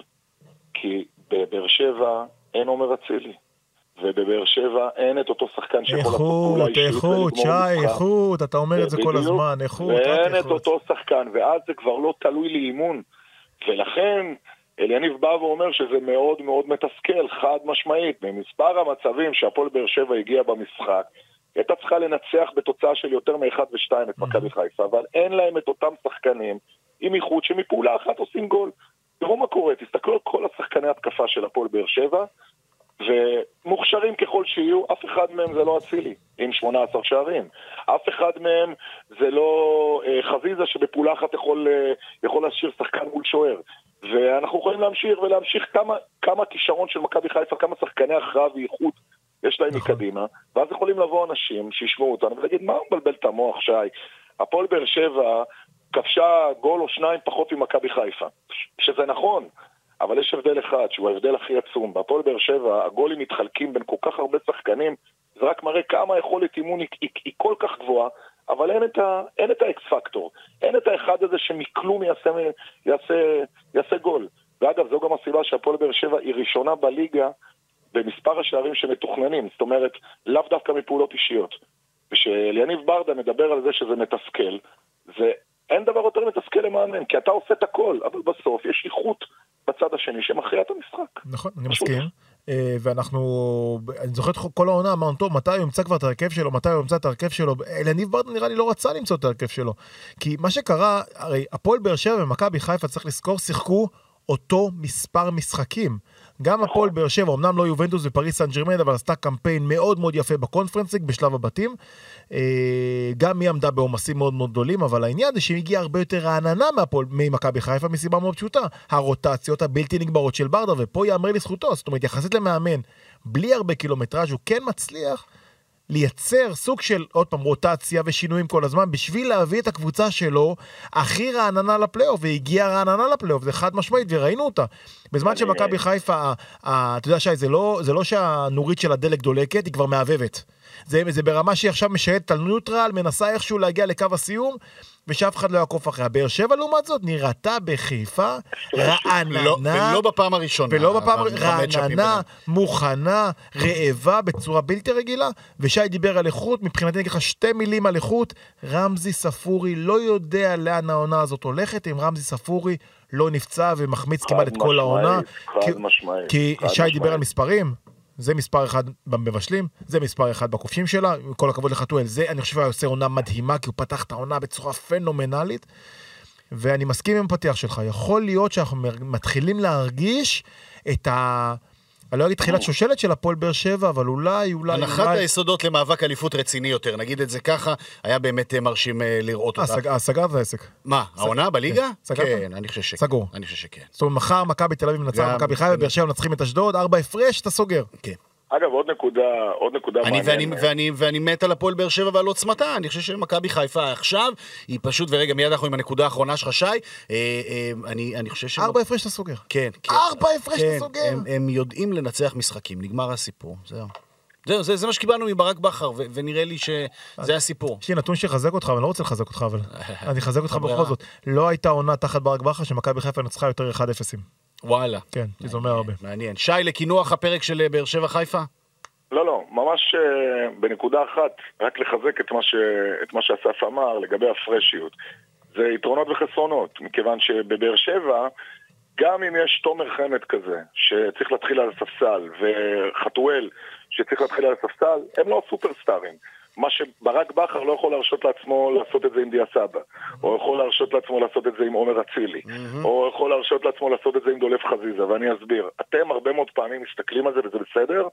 Speaker 5: כי בבאר שבע אין עומר אצילי. ובבאר שבע אין את אותו שחקן שיכול לעשות פעולה
Speaker 4: איכות,
Speaker 5: אישית
Speaker 4: איכות,
Speaker 5: ולגמור
Speaker 4: שי. איכות, אתה אומר את זה כל. הזמן, איכות,
Speaker 5: ואין
Speaker 4: רק
Speaker 5: את
Speaker 4: איכות.
Speaker 5: אותו שחקן, ואז זה כבר לא תלוי לאימון. ולכן אליניב בא ואומר שזה מאוד מאוד מתסכל, חד משמעית. ממספר המצבים שהפועל באר שבע הגיע במשחק, היא הייתה צריכה לנצח בתוצאה של יותר מאחד ושתיים את מכבי חיפה, אבל אין להם את אותם שחקנים עם איכות שמפעולה אחת עושים גול. תראו מה קורה, תסתכלו על כל השחקני התקפה של הפועל באר שבע, ומוכשרים ככל שיהיו, אף אחד מהם זה לא אצילי, עם 18 שערים. אף אחד מהם זה לא אה, חזיזה שבפעולה אחת יכול, אה, יכול להשאיר שחקן מול שוער. ואנחנו יכולים להמשיך ולהמשיך כמה, כמה כישרון של מכבי חיפה, כמה שחקני הכרעה ואיכות יש להם
Speaker 4: נכון.
Speaker 5: מקדימה, ואז יכולים לבוא אנשים שישמעו אותנו ולהגיד, מה הוא מבלבל את המוח, שי? הפועל באר שבע כבשה גול או שניים פחות ממכבי חיפה. שזה נכון, אבל יש הבדל אחד, שהוא ההבדל הכי עצום. בהפועל באר שבע, הגולים מתחלקים בין כל כך הרבה שחקנים, זה רק מראה כמה היכולת אימון היא, היא, היא כל כך גבוהה, אבל אין את, ה, אין את האקס פקטור. אין את האחד הזה שמכלום יעשה, יעשה, יעשה גול. ואגב, זו גם הסיבה שהפועל באר שבע היא ראשונה בליגה במספר השערים שמתוכננים. זאת אומרת, לאו דווקא מפעולות אישיות. ושאליניב ברדה מדבר על זה שזה מתסכל, זה אין דבר יותר מתסכל למאמן, כי אתה עושה את הכל, אבל בסוף יש איכות בצד השני שמכריע את המשחק.
Speaker 4: נכון, אני. מסכים. אה, ואנחנו, אני זוכר את כל העונה, אמרנו, טוב, מתי הוא ימצא כבר את ההרכב שלו, מתי הוא ימצא את ההרכב שלו. אלניב ברדה נראה לי לא רצה למצוא את ההרכב שלו. כי מה שקרה, הרי הפועל באר שבע ומכבי חיפה, צריך לזכור, שיחקו אותו מספר משחקים. גם הפועל באר שבע, אמנם לא יובנטוס ופריס סן ג'רמן, אבל עשתה קמפיין מאוד מאוד יפה בקונפרנס ליג בשלב הבתים. אה, גם היא עמדה בעומסים מאוד מאוד גדולים, אבל העניין זה שהיא הגיעה הרבה יותר רעננה מהפועל- ממכבי חיפה מסיבה מאוד פשוטה. הרוטציות הבלתי נגמרות של ברדה, ופה יאמר לזכותו, זאת אומרת, יחסית למאמן, בלי הרבה קילומטראז' הוא כן מצליח לייצר סוג של, עוד פעם, רוטציה ושינויים כל הזמן, בשביל להביא את הקבוצה שלו הכי רעננה לפלייאוף, והגיעה רעננה לפלייאוף, זה חד משמעית, וראינו אותה. בזמן שמכבי חיפה, אתה יודע, שי, זה לא, זה לא שהנורית של הדלק דולקת, היא כבר מהבהבת. זה, זה ברמה שהיא עכשיו משייטת על ניוטרל, מנסה איכשהו להגיע לקו הסיום, ושאף אחד לא יעקוף אחריה. באר שבע, לעומת זאת, נראתה בחיפה רעננה.
Speaker 3: לא, ולא בפעם הראשונה.
Speaker 4: ולא בפעם
Speaker 3: המצ'אפים
Speaker 4: רעננה. מוכנה, רעבה בצורה בלתי רגילה, ושי דיבר על איכות, מבחינתי אני אגיד לך שתי מילים על איכות, רמזי ספורי לא יודע לאן העונה הזאת הולכת, אם רמזי ספורי לא נפצע ומחמיץ כמעט את כל העונה.
Speaker 5: חד
Speaker 4: כי-
Speaker 5: משמעית,
Speaker 4: כי שי דיבר. על מספרים, זה מספר אחד במבשלים, זה מספר אחד בכובשים שלה, עם כל הכבוד לחתואל, זה אני חושב היה עושה עונה מדהימה, כי הוא פתח את העונה בצורה פנומנלית. ואני מסכים עם הפתיח שלך, יכול להיות שאנחנו מתחילים להרגיש את ה... אני לא אגיד תחילת שושלת של הפועל באר שבע, אבל אולי, אולי,
Speaker 3: הנחת
Speaker 4: אולי...
Speaker 3: היסודות למאבק אליפות רציני יותר, נגיד את זה ככה, היה באמת אה, מרשים אה, לראות
Speaker 4: אה,
Speaker 3: אותה.
Speaker 4: סג- סגרת את העסק.
Speaker 3: מה, העונה בליגה?
Speaker 4: סגרת?
Speaker 3: כן, אני חושב שכן.
Speaker 4: סגור.
Speaker 3: אני חושב שכן.
Speaker 4: זאת אומרת, מחר מכבי תל אביב מנצחת
Speaker 3: גם-
Speaker 4: מכבי חיפה, באר שבע מנצחים את אשדוד, ארבע הפרש, אתה סוגר.
Speaker 3: כן.
Speaker 5: אגב, עוד נקודה, עוד נקודה
Speaker 3: אני,
Speaker 5: מעניינת.
Speaker 3: ואני, ואני, ואני מת על הפועל באר שבע ועל עוצמתה, אני חושב שמכבי חיפה עכשיו, היא פשוט, ורגע, מיד אנחנו עם הנקודה האחרונה שלך, שי, אה, אה, אני, אני חושב ש...
Speaker 4: ארבע הפרש אתה סוגר.
Speaker 3: כן, כן.
Speaker 4: ארבע הפרש אתה
Speaker 3: כן,
Speaker 4: סוגר.
Speaker 3: הם, הם יודעים לנצח משחקים, נגמר הסיפור, זהו. זהו, זה, זה מה שקיבלנו מברק בכר, ו- ונראה לי שזה הסיפור.
Speaker 4: יש לי נתון שיחזק אותך, אבל אני לא רוצה לחזק אותך, אבל [laughs] אני אחזק אותך. בכל זאת. לא הייתה עונה תחת ברק בכר שמכבי חיפה נצחה יותר 1-0.
Speaker 3: וואלה.
Speaker 4: כן, כי זה אומר הרבה.
Speaker 3: מעניין. שי, לקינוח הפרק של אה, באר שבע חיפה?
Speaker 5: לא, לא, ממש אה, בנקודה אחת, רק לחזק את מה, ש... את מה שאסף אמר לגבי הפרשיות. זה יתרונות וחסרונות, מכיוון שבבאר שבע, גם אם יש תומר חמד כזה, שצריך להתחיל על הספסל, וחתואל, שצריך להתחיל על הספסל, הם לא סופרסטארים. מה שברק בכר לא יכול להרשות לעצמו לעשות את זה עם דיה סבא, או יכול להרשות לעצמו לעשות את זה עם עומר אצילי, או יכול להרשות לעצמו לעשות את זה עם דולף חזיזה, ואני אסביר. אתם הרבה מאוד פעמים מסתכלים על זה וזה בסדר,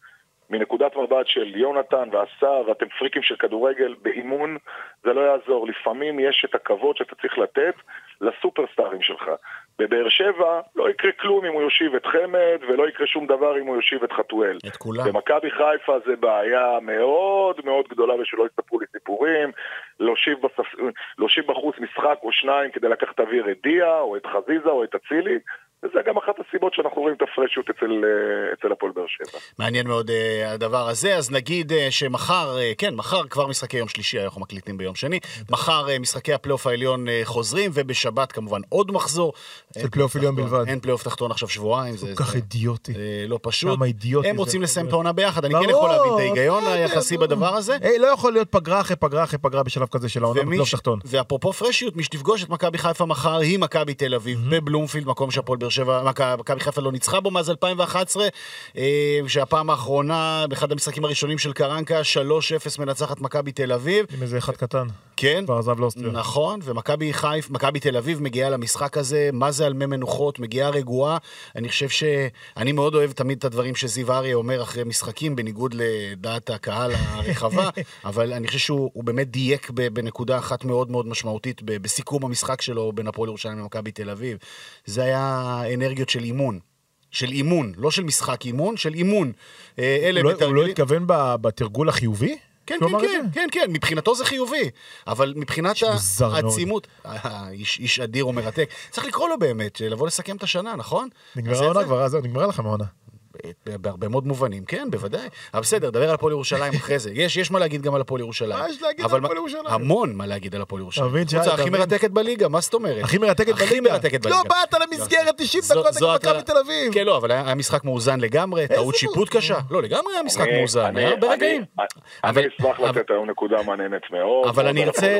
Speaker 5: מנקודת מבט של יונתן והשר, ואתם פריקים של כדורגל, באימון זה לא יעזור. לפעמים יש את הכבוד שאתה צריך לתת לסופרסטארים שלך. בבאר שבע לא יקרה כלום אם הוא יושיב את חמד, ולא יקרה שום דבר אם הוא יושיב את חתואל.
Speaker 3: את כולם.
Speaker 5: במכבי חיפה זה בעיה מאוד מאוד גדולה, ושלא יספרו לי סיפורים. להושיב, בספ... להושיב בחוץ משחק או שניים כדי לקחת אוויר את דיה, או את חזיזה, או את אצילי. וזה גם אחת הסיבות שאנחנו רואים את הפרשות אצל, אה, אצל הפועל באר שבע.
Speaker 3: מעניין מאוד אה, הדבר הזה, אז נגיד אה, שמחר, אה, כן, מחר כבר משחקי יום שלישי, אנחנו מקליטים ביום שני, מחר אה, משחקי הפלייאוף העליון אה, חוזרים, ובשבת כמובן עוד מחזור.
Speaker 4: של פלייאוף עליון בלבד.
Speaker 3: אין פלייאוף תחתון עכשיו שבועיים, זה,
Speaker 4: כל כך
Speaker 3: זה,
Speaker 4: אידיוטי.
Speaker 3: זה לא פשוט.
Speaker 4: כמה אידיוטי
Speaker 3: הם. רוצים לסיים את העונה ביחד, אני כן יכול להבין את ההיגיון היחסי. בדבר הזה.
Speaker 4: היי, לא יכול להיות פגרה אחרי פגרה אחרי פגרה בשלב כזה של העונה בפלייאוף תחתון.
Speaker 3: ואפרופו פרשיות, מי שתפגוש את מכבי חיפה מחר היא מכבי תל אביב בבלומפילד, מקום שהפועל באר שבע, מכ- מכבי חיפה לא ניצחה בו מאז 2011, אה, שהפעם האחרונה, באחד המשחקים הראשונים של קרנקה, 3-0 מנצחת מכבי תל אביב.
Speaker 4: עם איזה אחד קטן.
Speaker 3: כן,
Speaker 4: כבר עזב לאוסטריה.
Speaker 3: נכון, ומכבי חיפה, מכבי תל אביב מגיעה למשחק הזה, מה זה על מי מנוחות, מגיעה רגועה. אני חושב ש... אני מאוד אוהב תמיד את הדברים שזיו אריה אומר אחרי משחקים, בניגוד לדעת הקהל הרחבה, [laughs] אבל אני חושב שהוא הוא באמת דייק בנקודה אחת מאוד מאוד משמעותית בסיכום המשחק שלו בין הפועל ירושלים למכבי תל אביב. זה היה אנרגיות של אימון. של אימון, לא של משחק אימון, של אימון. אה, אלה
Speaker 4: הוא לא- הוא לא התכוון בתרגול החיובי?
Speaker 3: כן, כן, כן? כן, כן, מבחינתו זה חיובי. אבל מבחינת. העצימות... אה, איש איש אדיר ומרתק. צריך לקרוא לו באמת, לבוא לסכם את השנה, נכון?
Speaker 4: נגמרה העונה? כבר, זהו, נגמרה לכם העונה.
Speaker 3: בהרבה מאוד מובנים, כן, בוודאי. אבל בסדר, דבר על הפועל ירושלים אחרי זה. יש יש מה להגיד גם על הפועל ירושלים.
Speaker 4: מה יש להגיד על הפועל
Speaker 3: מה-
Speaker 4: ירושלים?
Speaker 3: המון מה להגיד על הפועל ירושלים. קבוצה
Speaker 4: אתה
Speaker 3: הכי? מרתקת בליגה, מה זאת אומרת?
Speaker 4: הכי מרתקת
Speaker 3: הכי
Speaker 4: בליגה.
Speaker 3: מרתקת
Speaker 4: לא
Speaker 3: בליגה.
Speaker 4: באת למסגרת 90
Speaker 3: זו-
Speaker 4: דקות נגד מכבי תל אביב.
Speaker 3: כן, לא, אבל היה משחק מאוזן לגמרי, טעות שיפוט קשה. לא, לגמרי היה משחק מאוזן,
Speaker 5: אני-
Speaker 3: היה הרבה
Speaker 5: אני-
Speaker 3: רגעים.
Speaker 5: אני
Speaker 3: אבל-
Speaker 5: אשמח לתת היום נקודה מעניינת מאוד.
Speaker 3: אבל אני
Speaker 5: על
Speaker 3: ארצה,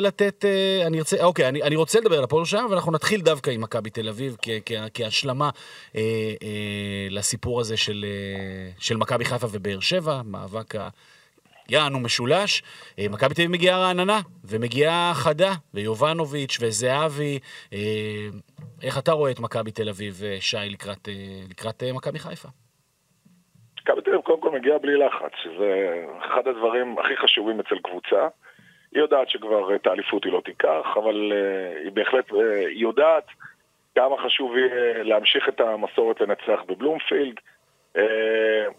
Speaker 3: לתת, אה, אני ארצה, אוקיי, אני, אני רוצה לדבר על הפועל ירושלים, אבל אנחנו נתחיל דווקא עם מכבי תל אביב כ, כ, כהשלמה אה, אה, לסיפור הזה של, אה, של מכבי חיפה ובאר שבע, מאבק ה... יענו משולש, אה, מכבי תל אביב מגיעה רעננה, ומגיעה חדה, ויובנוביץ' וזהבי. אה, איך אתה רואה את מכבי תל אביב, שי, לקראת, לקראת מכבי חיפה?
Speaker 5: מכבי תל אביב קודם כל מגיעה בלי לחץ, שזה אחד הדברים הכי חשובים אצל קבוצה. היא יודעת שכבר את האליפות היא לא תיקח, אבל היא בהחלט היא יודעת כמה חשוב יהיה להמשיך את המסורת לנצח בבלומפילד. Uh,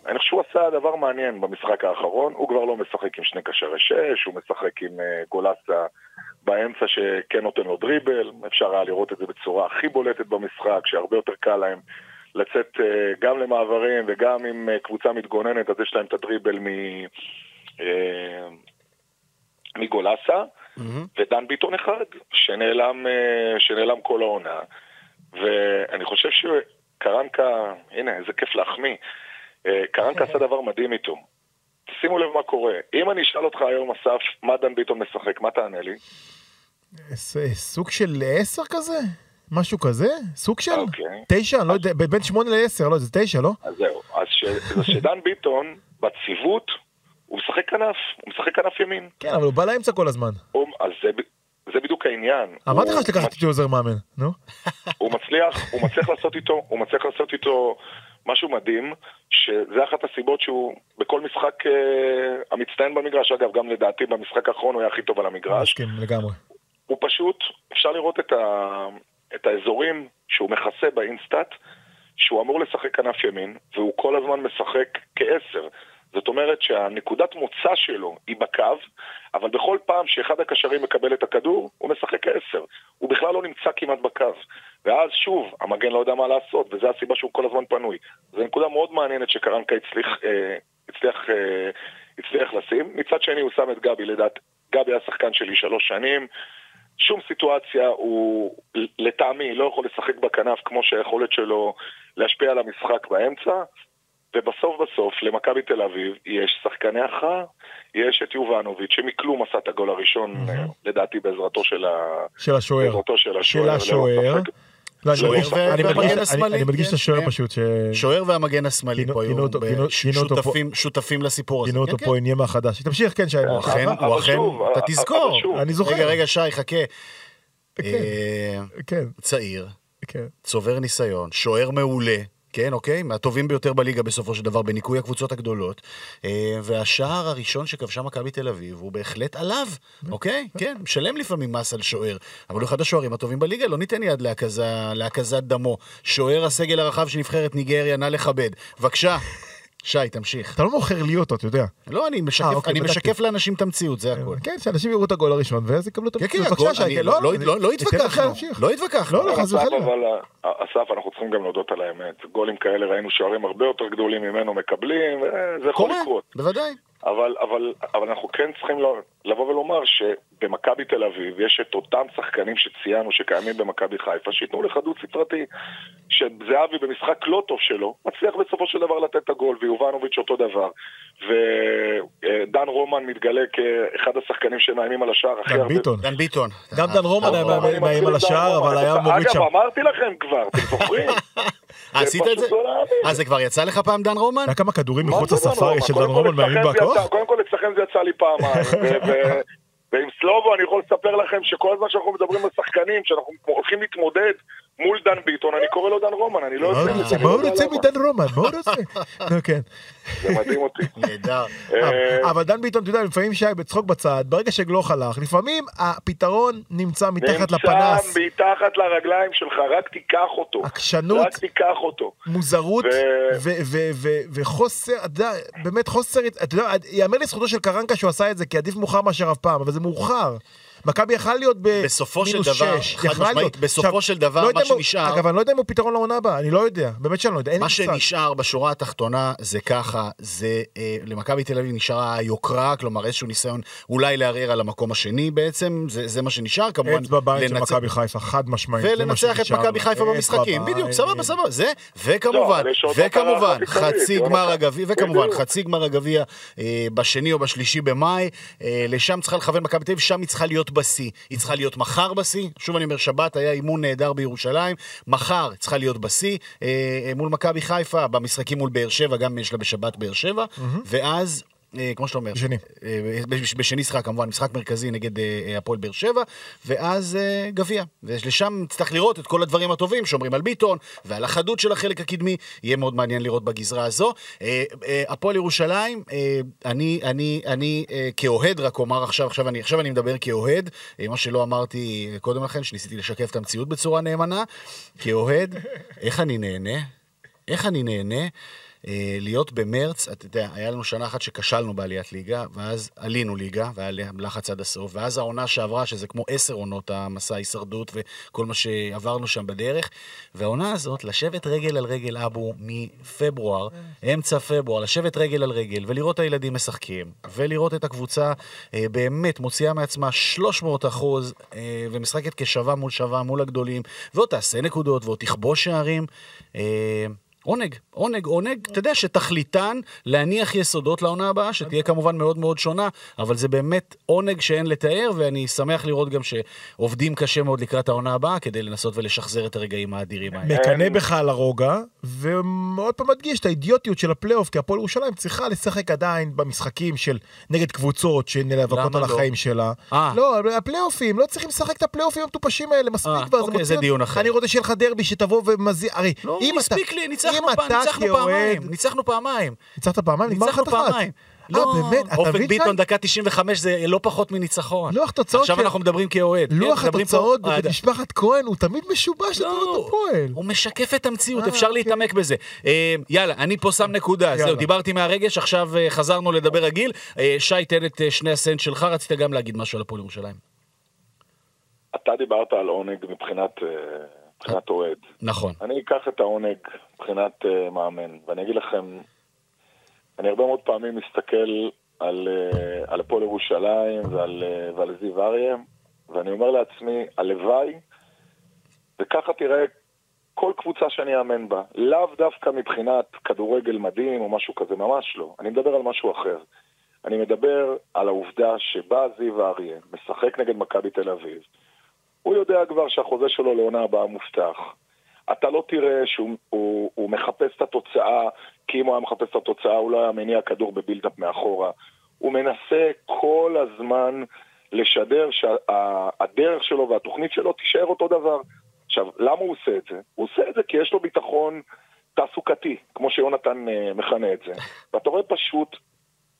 Speaker 5: אני חושב שהוא עשה דבר מעניין במשחק האחרון, הוא כבר לא משחק עם שני קשרי שש, הוא משחק עם uh, גולסה באמצע שכן נותן לו דריבל, אפשר היה לראות את זה בצורה הכי בולטת במשחק, שהרבה יותר קל להם לצאת uh, גם למעברים וגם עם קבוצה מתגוננת, אז יש להם את הדריבל מ... מגולסה, ודן ביטון אחד, שנעלם, אה, שנעלם כל העונה. ואני חושב שקרנקה, הנה, איזה כיף להחמיא, אה, קרנקה עשה דבר מדהים איתו. שימו לב מה קורה. אם אני אשאל אותך היום, אסף, מה דן ביטון משחק, מה תענה לי?
Speaker 4: סוג של עשר כזה? משהו כזה? סוג של?
Speaker 5: אוקיי.
Speaker 4: תשע? אני לא יודע, בין שמונה לעשר, לא, זה תשע, לא?
Speaker 5: אז זהו. אז ש... [laughs] שדן ביטון, בציוות, הוא משחק כנף, הוא משחק כנף ימין.
Speaker 4: כן, אבל הוא בא לאמצע כל הזמן.
Speaker 5: הוא... אז זה, זה בדיוק העניין.
Speaker 4: אמרתי לך שלקחת אותי עוזר מאמן, נו.
Speaker 5: הוא מצליח, הוא מצליח לעשות איתו, הוא מצליח לעשות איתו משהו מדהים, שזה אחת הסיבות שהוא בכל משחק אה, המצטיין במגרש, אגב, גם לדעתי במשחק האחרון הוא היה הכי טוב על המגרש.
Speaker 4: מסכים לגמרי.
Speaker 5: הוא פשוט, אפשר לראות את, ה, את האזורים שהוא מכסה באינסטאט, שהוא אמור לשחק כנף ימין, והוא כל הזמן משחק כעשר. זאת אומרת שהנקודת מוצא שלו היא בקו, אבל בכל פעם שאחד הקשרים מקבל את הכדור, הוא משחק כעשר. הוא בכלל לא נמצא כמעט בקו. ואז שוב, המגן לא יודע מה לעשות, וזו הסיבה שהוא כל הזמן פנוי. זו נקודה מאוד מעניינת שקרנקה הצליח, אה, הצליח, אה, הצליח לשים. מצד שני הוא שם את גבי, לדעת, גבי היה שחקן שלי שלוש שנים. שום סיטואציה הוא, לטעמי, לא יכול לשחק בכנף כמו שהיכולת שלו להשפיע על המשחק באמצע. ובסוף בסוף, למכבי תל אביב, יש שחקני הכרעה. יש את יובנוביץ', שמכלום עשה את הגול הראשון, אה, לדעתי בעזרתו של
Speaker 4: השוער.
Speaker 5: בעזרתו של השוער.
Speaker 4: לא, אני מדגיש- את
Speaker 3: כן,
Speaker 4: השוער
Speaker 3: כן.
Speaker 4: פשוט.
Speaker 3: שוער והמגן השמאלי פה היו. שותפים- לסיפור הזה.
Speaker 4: גינו
Speaker 3: כן,
Speaker 4: אותו
Speaker 3: כן.
Speaker 4: פה עניימה חדש. תמשיך, כן, שי.
Speaker 3: הוא אכן,
Speaker 5: אבל
Speaker 3: הוא אכן, אתה
Speaker 5: אבל
Speaker 3: תזכור.
Speaker 4: אני זוכר.
Speaker 3: רגע, רגע, שי, חכה.
Speaker 4: כן.
Speaker 3: אה,
Speaker 4: כן,
Speaker 3: צעיר,
Speaker 4: כן.
Speaker 3: צובר ניסיון, שוער מעולה, כן, אוקיי? מהטובים ביותר בליגה בסופו של דבר, בניקוי הקבוצות הגדולות. אה, והשער הראשון שכבשה מכבי תל אביב הוא בהחלט עליו, אוקיי? כן, משלם לפעמים מס על שוער, אבל הוא אחד השוערים הטובים בליגה, לא ניתן יד להקזת דמו. שוער הסגל הרחב של נבחרת ניגריה, נא לכבד. בבקשה. שי, תמשיך.
Speaker 4: אתה לא מוכר לי אותו, אתה יודע.
Speaker 3: לא, אני משקף,
Speaker 4: אה, אוקיי,
Speaker 3: אני. משקף לאנשים את המציאות, זה הכול.
Speaker 4: כן, שאנשים יראו את הגול הראשון, ואז יקבלו את
Speaker 3: כן, כן,
Speaker 4: בבקשה,
Speaker 3: הגול,
Speaker 4: שי,
Speaker 3: אני
Speaker 4: כן,
Speaker 3: לא- לא-
Speaker 4: אני-
Speaker 3: לא- לא
Speaker 4: לך
Speaker 3: התווכחנו. לא התווכחנו.
Speaker 4: לא, לא, חס וחלילה.
Speaker 5: אבל אה, אסף, אנחנו צריכים גם להודות על האמת. גולים כאלה ראינו שוערים הרבה יותר גדולים ממנו מקבלים, וזה יכול
Speaker 3: קורה,
Speaker 5: לקרות.
Speaker 3: בוודאי.
Speaker 5: אבל, אבל, אבל אנחנו כן צריכים לא- לבוא ולומר שבמכבי תל אביב יש את אותם שחקנים שציינו שקיימים במכבי חיפה, שייתנו לך דו ספרתי, שזהבי במשחק לא טוב שלו, מצליח בסופו של דבר לתת את הגול, ויובנוביץ' אותו דבר. ודן רומן מתגלה כאחד השחקנים שמאיימים על השער הכי
Speaker 4: דן
Speaker 5: הרבה.
Speaker 4: ביטון.
Speaker 3: דן ביטון.
Speaker 4: גם דן רומן היה
Speaker 5: אני
Speaker 4: מאיים על
Speaker 5: דן
Speaker 4: השער. אבל היה מוריד שם.
Speaker 5: אגב, אמרתי לכם כבר, אתם זוכרים? [laughs]
Speaker 3: עשית את זה? אה, זה כבר יצא לך פעם דן רומן?
Speaker 4: היה כמה כדורים מחוץ
Speaker 5: דן
Speaker 4: לספארי של דן רומן מאיימים בכוח?
Speaker 5: קודם כל אצלכם זה יצא לי פעמיים. ו- [laughs] ועם סלובו אני יכול לספר לכם שכל הזמן שאנחנו מדברים על שחקנים, שאנחנו הולכים להתמודד מול דן ביטון, אני קורא לו דן רומן, אני לא יודע.
Speaker 4: מה
Speaker 5: לא
Speaker 4: הוא רוצה. מדן רומן? מה הוא רוצה? נו, כן.
Speaker 5: זה מדהים אותי.
Speaker 3: נהדר.
Speaker 5: אה,
Speaker 4: אבל דן ביטון, אתה יודע, לפעמים שי בצחוק בצד, ברגע שגלוך הלך, לפעמים הפתרון נמצא מתחת לפנס.
Speaker 5: נמצא מתחת לרגליים שלך, רק תיקח אותו.
Speaker 4: עקשנות.
Speaker 5: רק תיקח אותו.
Speaker 4: מוזרות
Speaker 5: ו-
Speaker 4: ו- ו- ו- וחוסר, אתה יודע, באמת חוסר, אתה יודע, ייאמר לזכותו של קרנקה שהוא עשה את זה, כי עדיף מאוחר מאשר אף פעם, אבל זה מאוחר. מכבי יכלה להיות
Speaker 3: בסופו של
Speaker 4: במינוס
Speaker 3: דבר,
Speaker 4: שש,
Speaker 3: חד
Speaker 4: יכלה
Speaker 3: משמעית,
Speaker 4: להיות.
Speaker 3: בסופו
Speaker 4: עכשיו,
Speaker 3: של דבר,
Speaker 4: לא
Speaker 3: מה שנשאר-
Speaker 4: אגב, אני לא יודע אם הוא פתרון לעונה הבאה, אני לא יודע, באמת שאני לא יודע, אין לי
Speaker 3: מה. שנשאר בשורה התחתונה זה ככה, זה אה, למכבי תל אביב נשארה היוקרה, כלומר איזשהו ניסיון אולי לערער על המקום השני בעצם, זה, זה מה שנשאר, כמובן
Speaker 4: אצבע בעין של מכבי חיפה, חד משמעית.
Speaker 3: ולנצח את מכבי. חיפה במשחקים. בדיוק, סבבה, סבבה, זה,
Speaker 5: לא,
Speaker 3: וכמובן, וכמובן, חצי. גמר הגביע, וכמובן. חצי גמר הגביע בשני או בשלישי במאי, אה, לשם צריכה לכוון מכבי תל אביב, שם היא צריכה להיות בשיא, היא צריכה להיות מחר בשיא, שוב אני אומר, שבת היה אימון נהדר בירושלים, מחר צריכה להיות בשיא, אה, אה, מול מכבי חיפה, במשחקים מול באר שבע, גם יש לה בשבת באר שבע, ואז... אה, כמו שאתה אומר,
Speaker 4: בשני.
Speaker 3: אה, בש- בשני שחק כמובן, משחק מרכזי נגד אה, אה, הפועל באר שבע, ואז אה, גביע. ולשם נצטרך לראות את כל הדברים הטובים שאומרים על ביטון, ועל החדות של החלק הקדמי, יהיה מאוד מעניין לראות בגזרה הזו. אה, אה, הפועל ירושלים, אה, אני, אני, אני אה, כאוהד רק אומר עכשיו, עכשיו אני, עכשיו אני מדבר כאוהד, אה, מה שלא אמרתי אה, קודם לכן, שניסיתי לשקף את המציאות בצורה נאמנה, כאוהד, איך אני נהנה, איך אני נהנה. אה, להיות במרץ, אתה יודע, היה לנו שנה אחת שכשלנו בעליית ליגה, ואז עלינו ליגה, והיה לחץ עד הסוף, ואז העונה שעברה, שזה כמו עשר עונות המסע ההישרדות וכל מה שעברנו שם בדרך, והעונה הזאת, לשבת רגל על רגל אבו מפברואר, אמצע פברואר, לשבת רגל על רגל, ולראות את הילדים משחקים, ולראות את הקבוצה אה, באמת מוציאה מעצמה 300 אחוז, אה, ומשחקת כשווה מול שווה מול הגדולים, ועוד תעשה נקודות, ועוד תכבוש שערים. עונג, עונג, עונג, אתה יודע שתכליתן להניח יסודות לעונה הבאה, שתהיה כמובן מאוד מאוד שונה, אבל זה באמת עונג שאין לתאר, ואני שמח לראות גם שעובדים קשה מאוד לקראת העונה הבאה, כדי לנסות ולשחזר את הרגעים האדירים האלה.
Speaker 4: מקנא בך על הרוגע, ועוד פעם מדגיש את האידיוטיות של הפלייאוף, כי הפועל ירושלים צריכה לשחק עדיין במשחקים של נגד קבוצות שנאבקות על
Speaker 3: לא?
Speaker 4: החיים שלה.
Speaker 3: אה.
Speaker 4: לא, הפלייאופים, לא צריכים לשחק את הפלייאופים המטופשים האלה, מספיק
Speaker 3: אה,
Speaker 4: כבר.
Speaker 3: אוקיי, זה. דיון אחר.
Speaker 4: אני רוצה שיהיה לך דרבי שתבוא ומזיע, הרי
Speaker 3: לא,
Speaker 4: אם אתה...
Speaker 3: ניצחנו
Speaker 4: אם
Speaker 3: פעם,
Speaker 4: אתה
Speaker 3: ניצחנו
Speaker 4: כאוהד-
Speaker 3: פעמיים, ניצחנו פעמיים.
Speaker 4: ניצחת פעמיים? נגמר
Speaker 3: ניצחנו
Speaker 4: אחת אחת. אה,
Speaker 3: לא,
Speaker 4: באמת? אתה
Speaker 3: אופק
Speaker 4: מבין,
Speaker 3: ביטון
Speaker 4: שי?
Speaker 3: דקה 95 זה לא פחות מניצחון.
Speaker 4: לוח תוצאות
Speaker 3: עכשיו אנחנו מדברים כאוהד.
Speaker 4: לוח
Speaker 3: כן, פה-
Speaker 4: התוצאות
Speaker 3: אה,
Speaker 4: במשפחת כהן הוא תמיד משובש לטובת
Speaker 3: לא,
Speaker 4: הפועל.
Speaker 3: הוא משקף את המציאות,
Speaker 4: אה,
Speaker 3: אפשר
Speaker 4: אוקיי.
Speaker 3: להתעמק בזה. אה, יאללה, אני פה שם נקודה, זהו. דיברתי מהרגש, עכשיו חזרנו לדבר רגיל. שי, תן את שני הסנט שלך, רצית גם להגיד משהו על הפועל ירושלים.
Speaker 5: אתה דיברת על עונג מבחינת מבחינת אוהד.
Speaker 3: נכון.
Speaker 5: אני אקח את העונג מבחינת uh, מאמן, ואני אגיד לכם, אני הרבה מאוד פעמים מסתכל על, uh, על הפועל ירושלים ועל, uh, ועל זיו אריה, ואני אומר לעצמי, הלוואי, וככה תראה כל קבוצה שאני אאמן בה, לאו דווקא מבחינת כדורגל מדהים או משהו כזה, ממש לא. אני מדבר על משהו אחר. אני מדבר על העובדה שבא זיו אריה, משחק נגד מכבי תל אביב, הוא יודע כבר שהחוזה שלו לעונה הבאה מובטח. אתה לא תראה שהוא הוא, הוא מחפש את התוצאה, כי אם הוא היה מחפש את התוצאה הוא לא היה מניע כדור בבילדאפ מאחורה. הוא מנסה כל הזמן לשדר שהדרך שלו והתוכנית שלו תישאר אותו דבר. עכשיו, למה הוא עושה את זה? הוא עושה את זה כי יש לו ביטחון תעסוקתי, כמו שיונתן אה, מכנה את זה. ואתה רואה פשוט,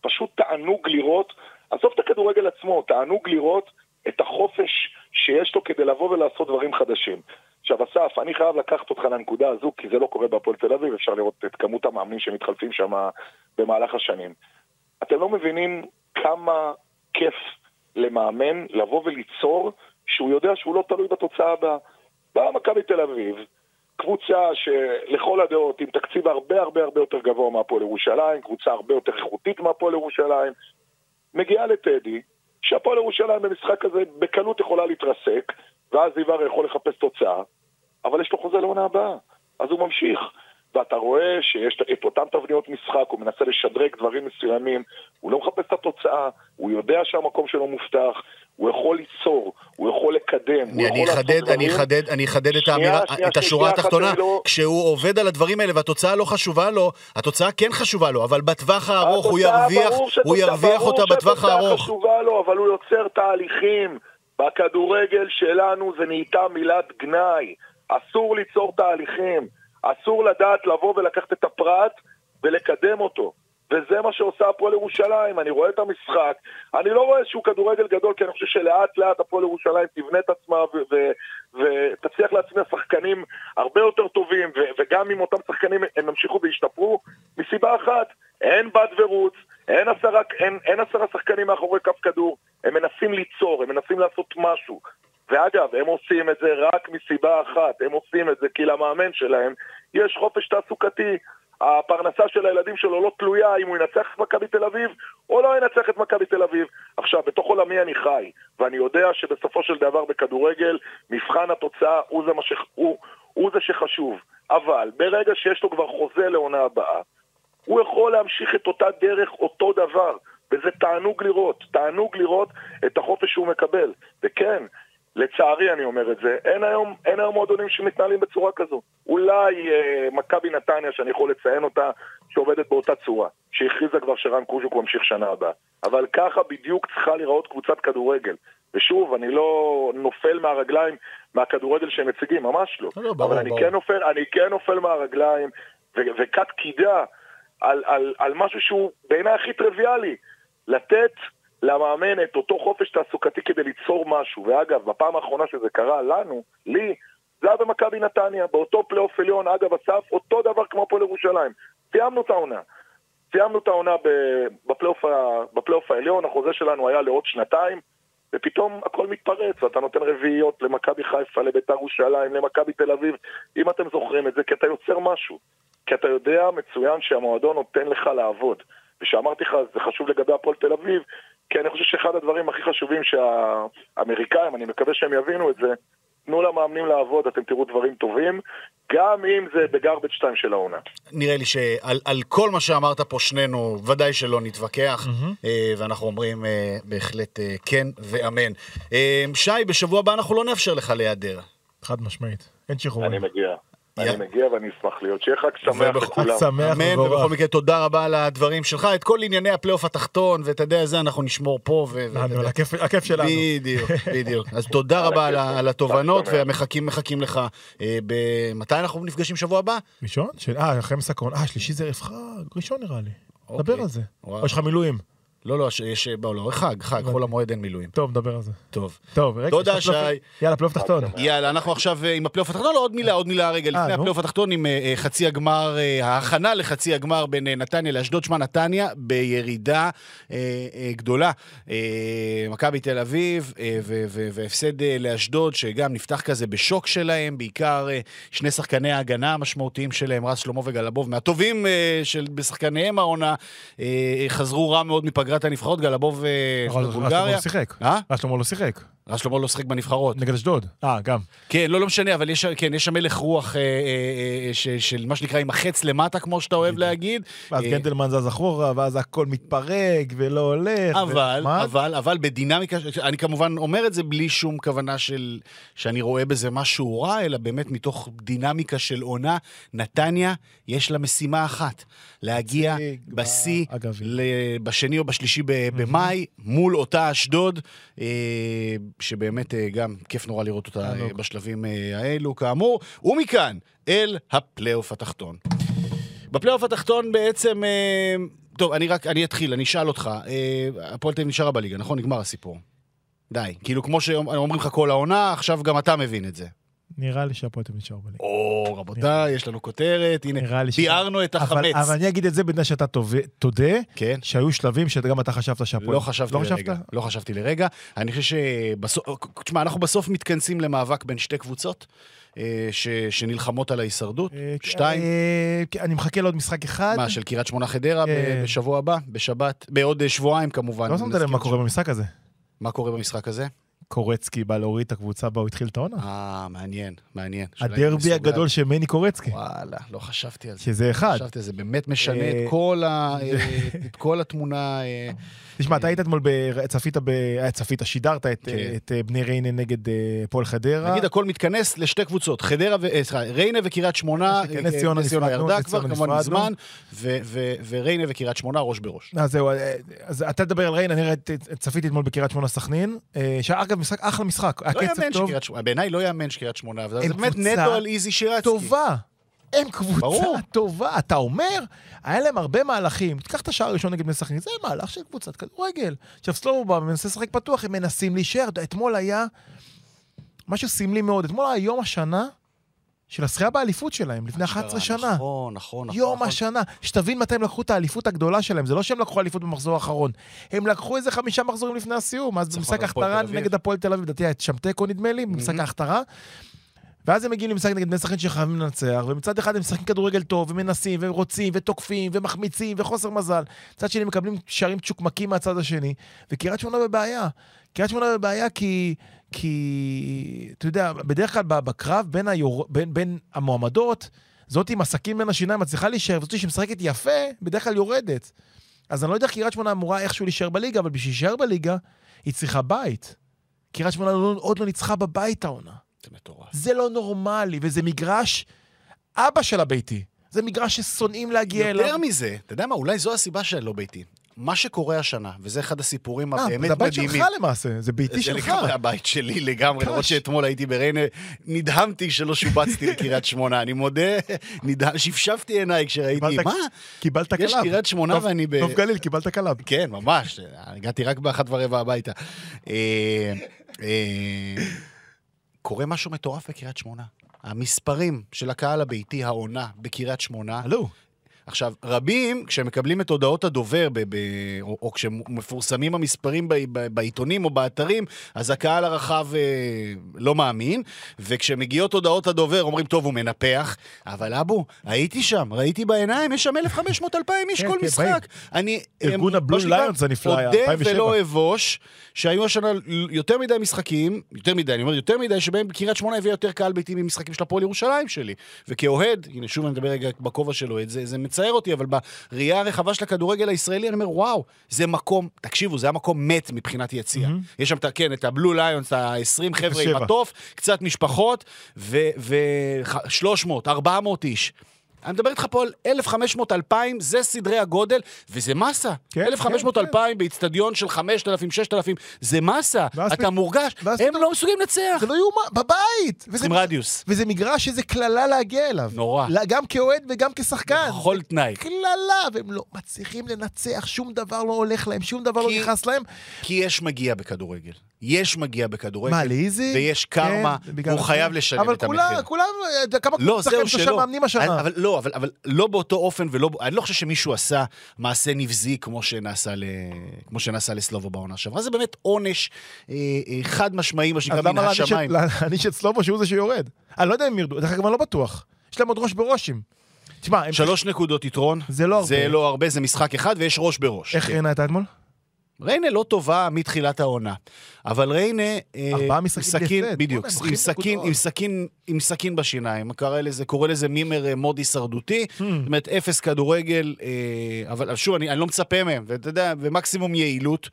Speaker 5: פשוט תענוג לראות, עזוב את הכדורגל עצמו, תענוג לראות את החופש שיש לו כדי לבוא ולעשות דברים חדשים. עכשיו, אסף, אני חייב לקחת אותך לנקודה הזו, כי זה לא קורה בהפועל תל אביב, אפשר לראות את כמות המאמנים שמתחלפים שם במהלך השנים. אתם לא מבינים כמה כיף למאמן לבוא וליצור שהוא יודע שהוא לא תלוי בתוצאה הבאה. באה מכבי תל אביב, קבוצה שלכל הדעות עם תקציב הרבה הרבה הרבה יותר גבוה מהפועל ירושלים, קבוצה הרבה יותר איכותית מהפועל ירושלים, מגיעה לטדי, שהפועל ירושלים במשחק הזה בקלות יכולה להתרסק, ואז זיוור יכול לחפש תוצאה, אבל יש לו חוזה לעונה הבאה, אז הוא ממשיך. ואתה רואה שיש את אותן תבניות משחק, הוא מנסה לשדרג דברים מסוימים, הוא לא מחפש את התוצאה, הוא יודע שהמקום שלו מובטח, הוא יכול ליצור, הוא יכול לקדם,
Speaker 3: אני,
Speaker 5: הוא
Speaker 3: אני
Speaker 5: יכול לעשות
Speaker 3: אני
Speaker 5: דברים.
Speaker 3: אחדד, אני אחדד את האמירה,
Speaker 5: שנייה,
Speaker 3: את השורה התחתונה.
Speaker 5: לא-
Speaker 3: כשהוא עובד על הדברים האלה והתוצאה לא חשובה לו, התוצאה כן חשובה לו, אבל בטווח הארוך הוא ירוויח,
Speaker 5: ברור
Speaker 3: הוא
Speaker 5: שהתוצאה-
Speaker 3: ירוויח
Speaker 5: ברור
Speaker 3: אותה בטווח
Speaker 5: שהתוצאה
Speaker 3: הארוך.
Speaker 5: חשובה לו, אבל הוא יוצר תהליכים. בכדורגל שלנו זה נהייתה מילת גנאי. אסור ליצור תהליכים. אסור לדעת לבוא ולקחת את הפרט ולקדם אותו. וזה מה שעושה הפועל ירושלים. אני רואה את המשחק, אני לא רואה איזשהו כדורגל גדול, כי אני חושב שלאט לאט הפועל ירושלים תבנה את עצמה ותצליח להצמיח שחקנים הרבה יותר טובים, וגם אם אותם שחקנים הם ימשיכו וישתפרו, מסיבה אחת, אין בד ורוץ, אין עשרה, אין, אין עשרה שחקנים מאחורי כף כדור, הם מנסים ליצור, הם מנסים לעשות משהו. ואגב, הם עושים את זה רק מסיבה אחת, הם עושים את זה כי למאמן שלהם יש חופש תעסוקתי. הפרנסה של הילדים שלו לא תלויה אם הוא ינצח את מכבי תל אביב או לא ינצח את מכבי תל אביב. עכשיו, בתוך עולמי אני חי, ואני יודע שבסופו של דבר בכדורגל, מבחן התוצאה הוא זה, ש... הוא, הוא זה שחשוב. אבל ברגע שיש לו כבר חוזה לעונה הבאה, הוא יכול להמשיך את אותה דרך, אותו דבר. וזה תענוג לראות, תענוג לראות את החופש שהוא מקבל. וכן, לצערי אני אומר את זה, אין היום, אין היום מועדונים שמתנהלים בצורה כזו. אולי אה, מכבי נתניה, שאני יכול לציין אותה, שעובדת באותה צורה, שהכריזה כבר שרן קוז'וק ממשיך שנה הבאה. אבל ככה בדיוק צריכה להיראות קבוצת כדורגל. ושוב, אני לא נופל מהרגליים מהכדורגל שהם מציגים, ממש לא.
Speaker 3: לא, לא, ברור,
Speaker 5: אבל אני
Speaker 3: ברור.
Speaker 5: כן נופל, אני כן נופל מהרגליים, ו- וכת קידה על, על, על משהו שהוא בעיניי הכי טריוויאלי. לתת למאמן את אותו חופש תעסוקתי כדי ליצור משהו. ואגב, בפעם האחרונה שזה קרה לנו, לי, זה היה במכבי נתניה, באותו פלייאוף עליון, אגב, אסף, אותו דבר כמו הפועל ירושלים. סיימנו את העונה. סיימנו את העונה בפלייאוף העליון, החוזה שלנו היה לעוד שנתיים, ופתאום הכל מתפרץ, ואתה נותן רביעיות למכבי חיפה, לביתר ירושלים, למכבי תל אביב, אם אתם זוכרים את זה, כי אתה יוצר משהו. כי אתה יודע מצוין שהמועדון נותן לך לעבוד. ושאמרתי לך, זה חשוב לגבי הפועל תל אביב, כי אני חושב שאחד הדברים הכי חשובים שהאמריקאים, אני מקווה שהם יבינו את זה, תנו למאמנים לעבוד, אתם תראו דברים טובים, גם אם זה בגרבג' 2 של העונה.
Speaker 3: נראה לי שעל על כל מה שאמרת פה שנינו, ודאי שלא נתווכח, אה, ואנחנו אומרים אה, בהחלט אה, כן ואמן. אה, שי, בשבוע הבא אנחנו לא נאפשר לך להיעדר.
Speaker 4: חד משמעית. אין שחרורים.
Speaker 5: אני מגיע. אני מגיע ואני אשמח להיות. שיהיה חג שמח לכולם.
Speaker 4: שמח
Speaker 3: אמן. ובכל מקרה תודה רבה על הדברים שלך. את כל ענייני הפלייאוף התחתון, ואתה יודע, זה אנחנו נשמור פה.
Speaker 4: לנו, על הכיף- שלנו.
Speaker 3: בדיוק, [laughs] בדיוק. אז תודה רבה על, התובנות. ומחכים מחכים לך. אה, מתי אנחנו נפגשים שבוע הבא?
Speaker 4: ראשון? של- אה, אחרי מסקרון. אה, שלישי זה ערב חג. ראשון נראה לי.
Speaker 3: אוקיי.
Speaker 4: דבר על זה. או יש לך מילואים.
Speaker 3: לא, לא, יש... לא, לא, חג, חג, חול המועד אין מילואים.
Speaker 4: טוב, נדבר על זה.
Speaker 3: טוב.
Speaker 4: טוב, רגע.
Speaker 3: תודה, שי.
Speaker 4: יאללה, פלייאוף תחתון.
Speaker 3: יאללה, אנחנו עכשיו אה, עם הפלייאוף התחתון, לא, עוד מילה, עוד מילה רגע, לפני
Speaker 4: נו.
Speaker 3: הפלייאוף התחתון, עם אה, אה, חצי הגמר, אה, ההכנה לחצי הגמר בין אה, נתניה לאשדוד, שמע נתניה בירידה אה, אה, גדולה. אה, מכבי תל אביב אה, והפסד אה, לאשדוד, שגם נפתח כזה בשוק שלהם, בעיקר אה, שני שחקני ההגנה המשמעותיים שלהם, רז שלמה וגלבוב, מהטובים אה, של בשחקניהם העונה, אה, חזרו רע מאוד מפגרת הנבחרות, גלבוב אה,
Speaker 4: אבל שלמה. לא שיחק.
Speaker 3: אה?
Speaker 4: שלמה לא שיחק.
Speaker 3: רז שלמה לא שיחק בנבחרות.
Speaker 4: נגד אשדוד. אה, גם.
Speaker 3: כן, לא, לא משנה, אבל יש, כן, יש שם הלך רוח אה, אה, אה, ש, של מה שנקרא עם החץ למטה, כמו שאתה אוהב להגיד.
Speaker 4: ואז
Speaker 3: אה,
Speaker 4: גנדלמן זז אחורה, ואז הכל מתפרק ולא הולך. ו-
Speaker 3: אבל,
Speaker 4: מה?
Speaker 3: אבל, אבל בדינמיקה, אני כמובן אומר את זה בלי שום כוונה של, שאני רואה בזה משהו רע, אלא באמת מתוך דינמיקה של עונה, נתניה, יש לה משימה אחת, להגיע בשיא, בשני או בשלישי ב- במאי, מול אותה אשדוד, אה, שבאמת אה, גם כיף נורא לראות אותה אה. בשלבים אה, האלו, כאמור. ומכאן, אל הפלייאוף התחתון. בפלייאוף התחתון בעצם... טוב, אני רק, אני אתחיל, אני אשאל אותך. הפועל תל נשארה בליגה, נכון? נגמר הסיפור. די. כאילו, כמו שאומרים לך כל העונה, עכשיו גם אתה מבין את זה.
Speaker 4: נראה לי שהפועל אביב נשאר בליגה.
Speaker 3: או, רבותיי, יש לנו כותרת, הנה, ביארנו את החמץ.
Speaker 4: אבל אני אגיד את זה בתנאי שאתה תודה,
Speaker 3: כן.
Speaker 4: שהיו שלבים שגם אתה חשבת שהפועל...
Speaker 3: לא חשבתי
Speaker 4: לא
Speaker 3: לרגע. לא חשבתי לרגע. אני חושב שבסוף... תשמע, אנחנו בסוף מתכנסים למאבק בין שתי קבוצות אה, ש... שנלחמות על ההישרדות.
Speaker 4: אה,
Speaker 3: שתיים.
Speaker 4: אה, כן, אני מחכה לעוד משחק אחד.
Speaker 3: מה, של קריית שמונה חדרה
Speaker 4: כן.
Speaker 3: בשבוע הבא? בשבת? בעוד שבועיים כמובן.
Speaker 4: לא שמת לב מה קורה במשחק הזה.
Speaker 3: מה קורה במשחק הזה?
Speaker 4: קורצקי בא להוריד את הקבוצה בה הוא התחיל את העונה.
Speaker 3: אה, מעניין, מעניין.
Speaker 4: הדרבי. הגדול של מני קורצקי,
Speaker 3: וואלה, לא חשבתי על זה.
Speaker 4: שזה אחד.
Speaker 3: חשבתי על זה, באמת משנה
Speaker 4: אה,
Speaker 3: את אה, את כל התמונה. אה,
Speaker 4: תשמע, אתה היית אתמול, צפית, אה, צפית, שידרת את,
Speaker 3: כן.
Speaker 4: את אה, בני ריינה נגד אה, הפועל חדרה.
Speaker 3: נגיד הכל מתכנס לשתי קבוצות, חדרה ו... אה, סליחה, ריינה וקריית שמונה,
Speaker 4: נס
Speaker 3: אה,
Speaker 4: ציונה
Speaker 3: ירדה כבר, כמובן. מזמן, וריינה וקריית שמונה ראש בראש.
Speaker 4: אז זהו, אה, אז אתה תדבר על ריינה, אני צפיתי אתמול בקריית שמונה סכנין, אה, שאגב, משחק, אחלה משחק, היה
Speaker 3: לא
Speaker 4: קצב
Speaker 3: יאמן
Speaker 4: טוב,
Speaker 3: בעיניי לא יאמן שקריית שמונה, זה באמת נטו על איזי שירצקי.
Speaker 4: טובה. הם קבוצה
Speaker 3: ברור.
Speaker 4: טובה. אתה אומר, היה להם הרבה מהלכים. תיקח את השער הראשון נגד בני סכנין, זה מהלך של קבוצת כדורגל. עכשיו סלובו בא ומנסה לשחק פתוח, הם מנסים להישאר. אתמול היה משהו סמלי מאוד. אתמול היה יום השנה של הזכייה באליפות שלהם, לפני 11 שנה.
Speaker 3: נכון, נכון, נכון.
Speaker 4: יום
Speaker 3: נכון.
Speaker 4: השנה. שתבין מתי הם לקחו את האליפות הגדולה שלהם. זה לא שהם לקחו אליפות במחזור האחרון. הם לקחו איזה חמישה מחזורים לפני הסיום. אז במשחק ההכתרה. נגד הפועל תל אביב, לדעתי היה שם תיקו נדמה לי, במשחק ההכתרה. ואז הם מגיעים למשחק נגד בני סכנין שחייבים לנצח, ומצד אחד הם משחקים כדורגל טוב, ומנסים, ורוצים, ותוקפים, ומחמיצים, וחוסר מזל. מצד שני מקבלים שערים צ'וקמקים מהצד השני, וקריית שמונה בבעיה. קריית שמונה בבעיה כי... כי, אתה יודע, בדרך כלל בקרב בין, היור... בין, בין המועמדות, זאת עם עסקים בין השיניים מצליחה להישאר, וזאת שמשחקת יפה, בדרך כלל יורדת. אז אני לא יודע איך קריית שמונה אמורה איכשהו להישאר בליגה, אבל בשביל להישאר בליגה, היא צריכה בית. קריית שמונה לא, עוד לא ניצחה בבית העונה.
Speaker 3: זה מטורף.
Speaker 4: זה לא נורמלי, וזה מגרש אבא של הביתי. זה מגרש ששונאים להגיע
Speaker 3: יותר
Speaker 4: אליו.
Speaker 3: מזה, אתה יודע מה, אולי זו הסיבה של לא ביתי. מה שקורה השנה, וזה אחד הסיפורים
Speaker 4: אה,
Speaker 3: הבאמת
Speaker 4: זה הבית
Speaker 3: מדהימים.
Speaker 4: שלך למעשה, זה ביתי
Speaker 3: זה
Speaker 4: שלך.
Speaker 3: לגמרי הבית שלי לגמרי, למרות שאתמול הייתי בריינה, נדהמתי שלא שובצתי לקריית שמונה, אני מודה, נדהם, שפשפתי עיניי כשראיתי,
Speaker 4: קיבלת-
Speaker 3: מה?
Speaker 4: קיבלת קלאב.
Speaker 3: יש קריית שמונה
Speaker 4: נוף-
Speaker 3: ואני ב...
Speaker 4: נוף גליל, קיבלת קלאב.
Speaker 3: כן, ממש, הגעתי רק באחת ורבע הביתה. קורה משהו מטורף בקריית שמונה. המספרים של הקהל הביתי, העונה בקריית שמונה,
Speaker 4: עלו.
Speaker 3: עכשיו, רבים, כשהם מקבלים את הודעות הדובר, ב- ב- או, או כשמפורסמים המספרים ב- ב- בעיתונים או באתרים, אז הקהל הרחב אה, לא מאמין, וכשמגיעות הודעות הדובר אומרים, טוב, הוא מנפח, אבל אבו, הייתי שם, ראיתי בעיניים, יש שם 1,500-2,000 איש
Speaker 4: כן,
Speaker 3: כל
Speaker 4: כן,
Speaker 3: משחק. אני...
Speaker 4: ארגון
Speaker 3: הם-
Speaker 4: הבלו
Speaker 3: מה שנקרא,
Speaker 4: ליונס הנפלא היה,
Speaker 3: אודה
Speaker 4: 2007.
Speaker 3: ולא אבוש, שהיו השנה יותר מדי משחקים, יותר מדי, אני אומר יותר מדי, שבהם קריית שמונה הביאה יותר קהל ביתי ממשחקים של הפועל ירושלים שלי. וכאוהד, הנה שוב אני מדבר רגע בכובע של אוהד, זה, זה מצער אותי, אבל בראייה הרחבה של הכדורגל הישראלי, אני אומר, וואו, זה מקום, תקשיבו, זה היה מקום מת מבחינת יציאה. יש שם, כן, את הבלו ליונס, ה-20 חבר'ה עם
Speaker 4: 07.
Speaker 3: התוף, קצת משפחות, ו-300, 400 איש. אני מדבר איתך פה על 1,500, 2,000, זה סדרי הגודל, וזה מסה.
Speaker 4: כן,
Speaker 3: 1,500,
Speaker 4: כן,
Speaker 3: 2,000 באיצטדיון של 5,000, 6,000, זה מסה. אתה
Speaker 4: פת-
Speaker 3: מורגש, הם
Speaker 4: פתאום-
Speaker 3: לא מסוגלים לנצח.
Speaker 4: זה לא יאומן, בבית! וזה-
Speaker 3: צריכים רדיוס.
Speaker 4: וזה מגרש שזה קללה להגיע אליו.
Speaker 3: נורא.
Speaker 4: גם כאוהד וגם כשחקן.
Speaker 3: בכל תנאי.
Speaker 4: קללה, והם לא מצליחים לנצח, שום דבר לא הולך להם, שום דבר לא
Speaker 3: כי-
Speaker 4: נכנס להם.
Speaker 3: כי יש מגיע בכדורגל. יש מגיע בכדורגל.
Speaker 4: מה, לאיזי?
Speaker 3: ויש קרמה,
Speaker 4: כן, זה.
Speaker 3: חייב לשלם
Speaker 4: אבל
Speaker 3: את
Speaker 4: כולם-
Speaker 3: המחיר.
Speaker 4: כולם, אתה יודע, כמה
Speaker 3: לא,
Speaker 4: שחקנים
Speaker 3: זהו,
Speaker 4: שלושה. מאמנים השנה.
Speaker 3: אבל לא, אבל, אבל לא באותו אופן ולא... אני לא חושב שמישהו עשה מעשה נבזי כמו שנעשה, ל, כמו שנעשה לסלובו בעונה שעברה. זה באמת עונש אה, אה, חד משמעי, מה שנקרא,
Speaker 4: אז
Speaker 3: מן
Speaker 4: למה להעניש
Speaker 3: השמיים.
Speaker 4: את- להעניש את סלובו שהוא זה שיורד? אני לא יודע אם ירדו, דרך אגב, אני לא בטוח. יש להם עוד ראש בראשים. תשמע, הם-
Speaker 3: שלוש נקודות יתרון.
Speaker 4: זה לא הרבה.
Speaker 3: זה לא הרבה, זה משחק אחד ויש ראש בראש.
Speaker 4: איך
Speaker 3: כן.
Speaker 4: ריינה הייתה אתמול?
Speaker 3: ריינה לא טובה מתחילת העונה, אבל ריינה... אה,
Speaker 4: ארבעה משחקים בהפסד.
Speaker 3: בדיוק, עם סכין. עם סכין, עם סכין בשיניים, קרא לזה, קורא לזה מימר אה, מוד הישרדותי,
Speaker 4: Hmm.
Speaker 3: זאת אומרת, אפס כדורגל, אה, אבל שוב, אני, אני לא מצפה מהם, ואתה יודע, ומקסימום יעילות.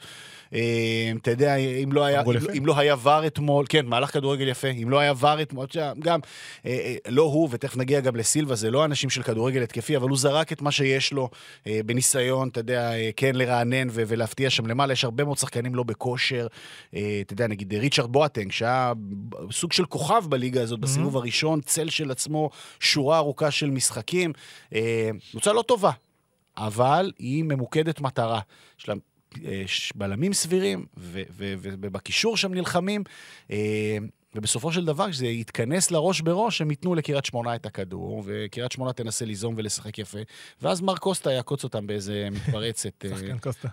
Speaker 3: אה, אתה יודע, אם לא היה, אם. לא- אם לא היה ור אתמול, כן, מהלך כדורגל יפה, אם לא היה ור אתמול, גם, אה, אה, לא הוא, ותכף נגיע גם לסילבה, זה לא אנשים של כדורגל התקפי, אבל הוא זרק את מה שיש לו בניסיון, אתה יודע, כן לרענן ולהפתיע שם למעלה, יש הרבה מאוד שחקנים לא בכושר, אתה יודע, נגיד ריצ'רד בואטנג, שהיה סוג של כוכב בליגה הזאת בסיבוב הראשון, צל של עצמו, שורה ארוכה של משחקים. קבוצה לא טובה, אבל היא ממוקדת מטרה. יש לה בלמים סבירים, ובקישור שם נלחמים. אה, ובסופו של דבר, כשזה יתכנס לראש בראש, הם ייתנו לקריית שמונה את הכדור, וקריית שמונה תנסה ליזום ולשחק יפה, ואז מר קוסטה יעקוץ אותם באיזה מתפרצת. אה,
Speaker 4: שחקן קוסטה.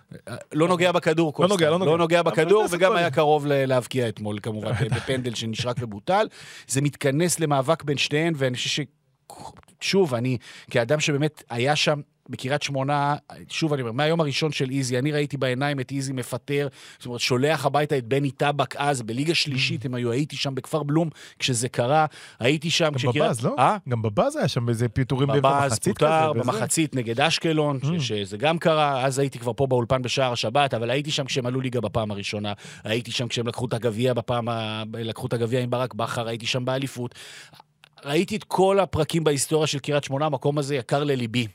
Speaker 3: לא נוגע בכדור, קוסטה.
Speaker 4: נוגע, לא נוגע.
Speaker 3: לא נוגע בכדור, וגם. היה קרוב להבקיע אתמול, כמובן, בפנדל שנשרק ובוטל. זה מתכנס למאבק בין שתיהן, ואני חושב ש... שוב, אני, כאדם שבאמת היה שם בקריית שמונה, שוב אני אומר, מהיום הראשון של איזי, אני ראיתי בעיניים את איזי מפטר, זאת אומרת, שולח הביתה את בני טבק אז, בליגה שלישית הם היו, הייתי שם בכפר בלום כשזה קרה, הייתי שם
Speaker 4: גם בבאז, לא?
Speaker 3: אה?
Speaker 4: גם בבאז היה שם איזה פיטורים באמצע
Speaker 3: בבאז
Speaker 4: מחצית
Speaker 3: פוטר
Speaker 4: כזה.
Speaker 3: במחצית נגד אשקלון,
Speaker 4: Mm.
Speaker 3: ש- שזה גם קרה, אז הייתי כבר פה באולפן בשער השבת, אבל הייתי שם כשהם עלו ליגה בפעם הראשונה, הייתי שם כשהם לקחו את הגביע בפעם, ה- לקחו את הגביע עם ברק בכר, הייתי שם באליפות. ראיתי את כל הפרקים בהיסטוריה של קריית שמונה, המקום הזה יקר לליבי.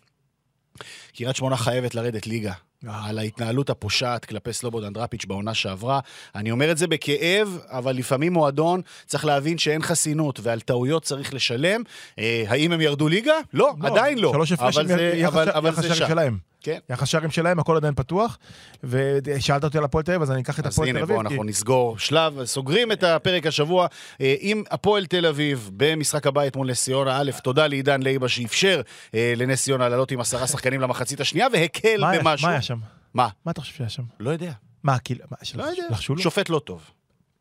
Speaker 3: קריית שמונה חייבת לרדת ליגה.
Speaker 4: אה.
Speaker 3: על ההתנהלות הפושעת כלפי סלובודן דראפיץ' בעונה שעברה. אני אומר את זה בכאב, אבל לפעמים מועדון צריך להבין שאין חסינות ועל טעויות צריך לשלם. אה, האם הם ירדו ליגה? לא, עדיין לא.
Speaker 4: שלוש הפרש
Speaker 3: אבל
Speaker 4: עם
Speaker 3: זה-
Speaker 4: יחס
Speaker 3: אבל-
Speaker 4: ש-
Speaker 3: אבל
Speaker 4: יחס
Speaker 3: זה
Speaker 4: שערים
Speaker 3: שם.
Speaker 4: שלהם.
Speaker 3: כן.
Speaker 4: יחס שערים שלהם, הכל עדיין פתוח. ושאלת אותי על הפועל תל אביב, אז אני אקח את
Speaker 3: אז
Speaker 4: הפועל תל
Speaker 3: הנה,
Speaker 4: אביב.
Speaker 3: בואו
Speaker 4: כי-
Speaker 3: אנחנו נסגור שלב, סוגרים את הפרק השבוע אה, עם הפועל תל אביב במשחק הבית מול נס ציונה. א', תודה לעידן לייבה שאפשר אה, לנס ציונה לעלות עם עשרה שחקנים למחצית השנייה, והקל במשהו.
Speaker 4: מה היה שם?
Speaker 3: מה?
Speaker 4: מה אתה חושב שהיה שם?
Speaker 3: לא יודע.
Speaker 4: מה, כאילו,
Speaker 3: לא יודע. שופט לא טוב.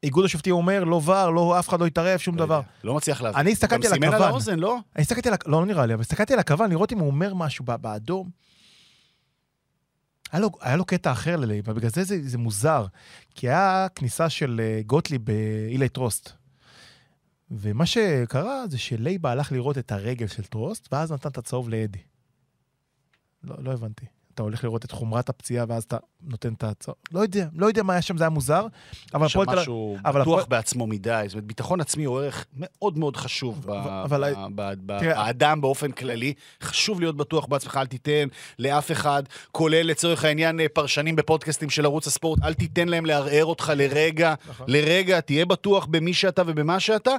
Speaker 4: איגוד השופטים אומר, לא ור, לא, אף אחד לא יתערב, שום
Speaker 3: לא
Speaker 4: דבר.
Speaker 3: יודע. לא מצליח להבין.
Speaker 4: אני הסתכלתי על
Speaker 3: גם סימן על
Speaker 4: הכוון.
Speaker 3: האוזן, לא?
Speaker 4: אני הסתכלתי על, ה- לא נראה לי, אבל הסתכלתי על הכוון, לראות אם הוא אומר משהו באדום. היה לו, היה לו קטע אחר ללייבה, בגלל זה זה, זה מוזר. כי היה כניסה של אה, גוטליב באילי טרוסט. ומה שקרה זה שלייבה הלך לראות את הרגל של טרוסט, ואז נתן את הצהוב לאדי. לא, לא הבנתי. אתה הולך לראות את חומרת הפציעה, ואז אתה נותן את הצהוב. לא יודע, לא יודע מה היה שם, זה היה מוזר. אבל הפועל תל אביב...
Speaker 3: משהו בטוח בעצמו מדי. זאת אומרת, ביטחון עצמי הוא ערך מאוד מאוד חשוב ב-
Speaker 4: אבל-
Speaker 3: ב- ב- ב-
Speaker 4: תראה-
Speaker 3: באדם באופן כללי. חשוב להיות בטוח בעצמך, אל תיתן לאף אחד, כולל לצורך העניין אה, פרשנים בפודקאסטים של ערוץ הספורט, אל תיתן להם לערער אותך לרגע.
Speaker 4: נכון.
Speaker 3: לרגע, תהיה בטוח במי שאתה ובמה שאתה.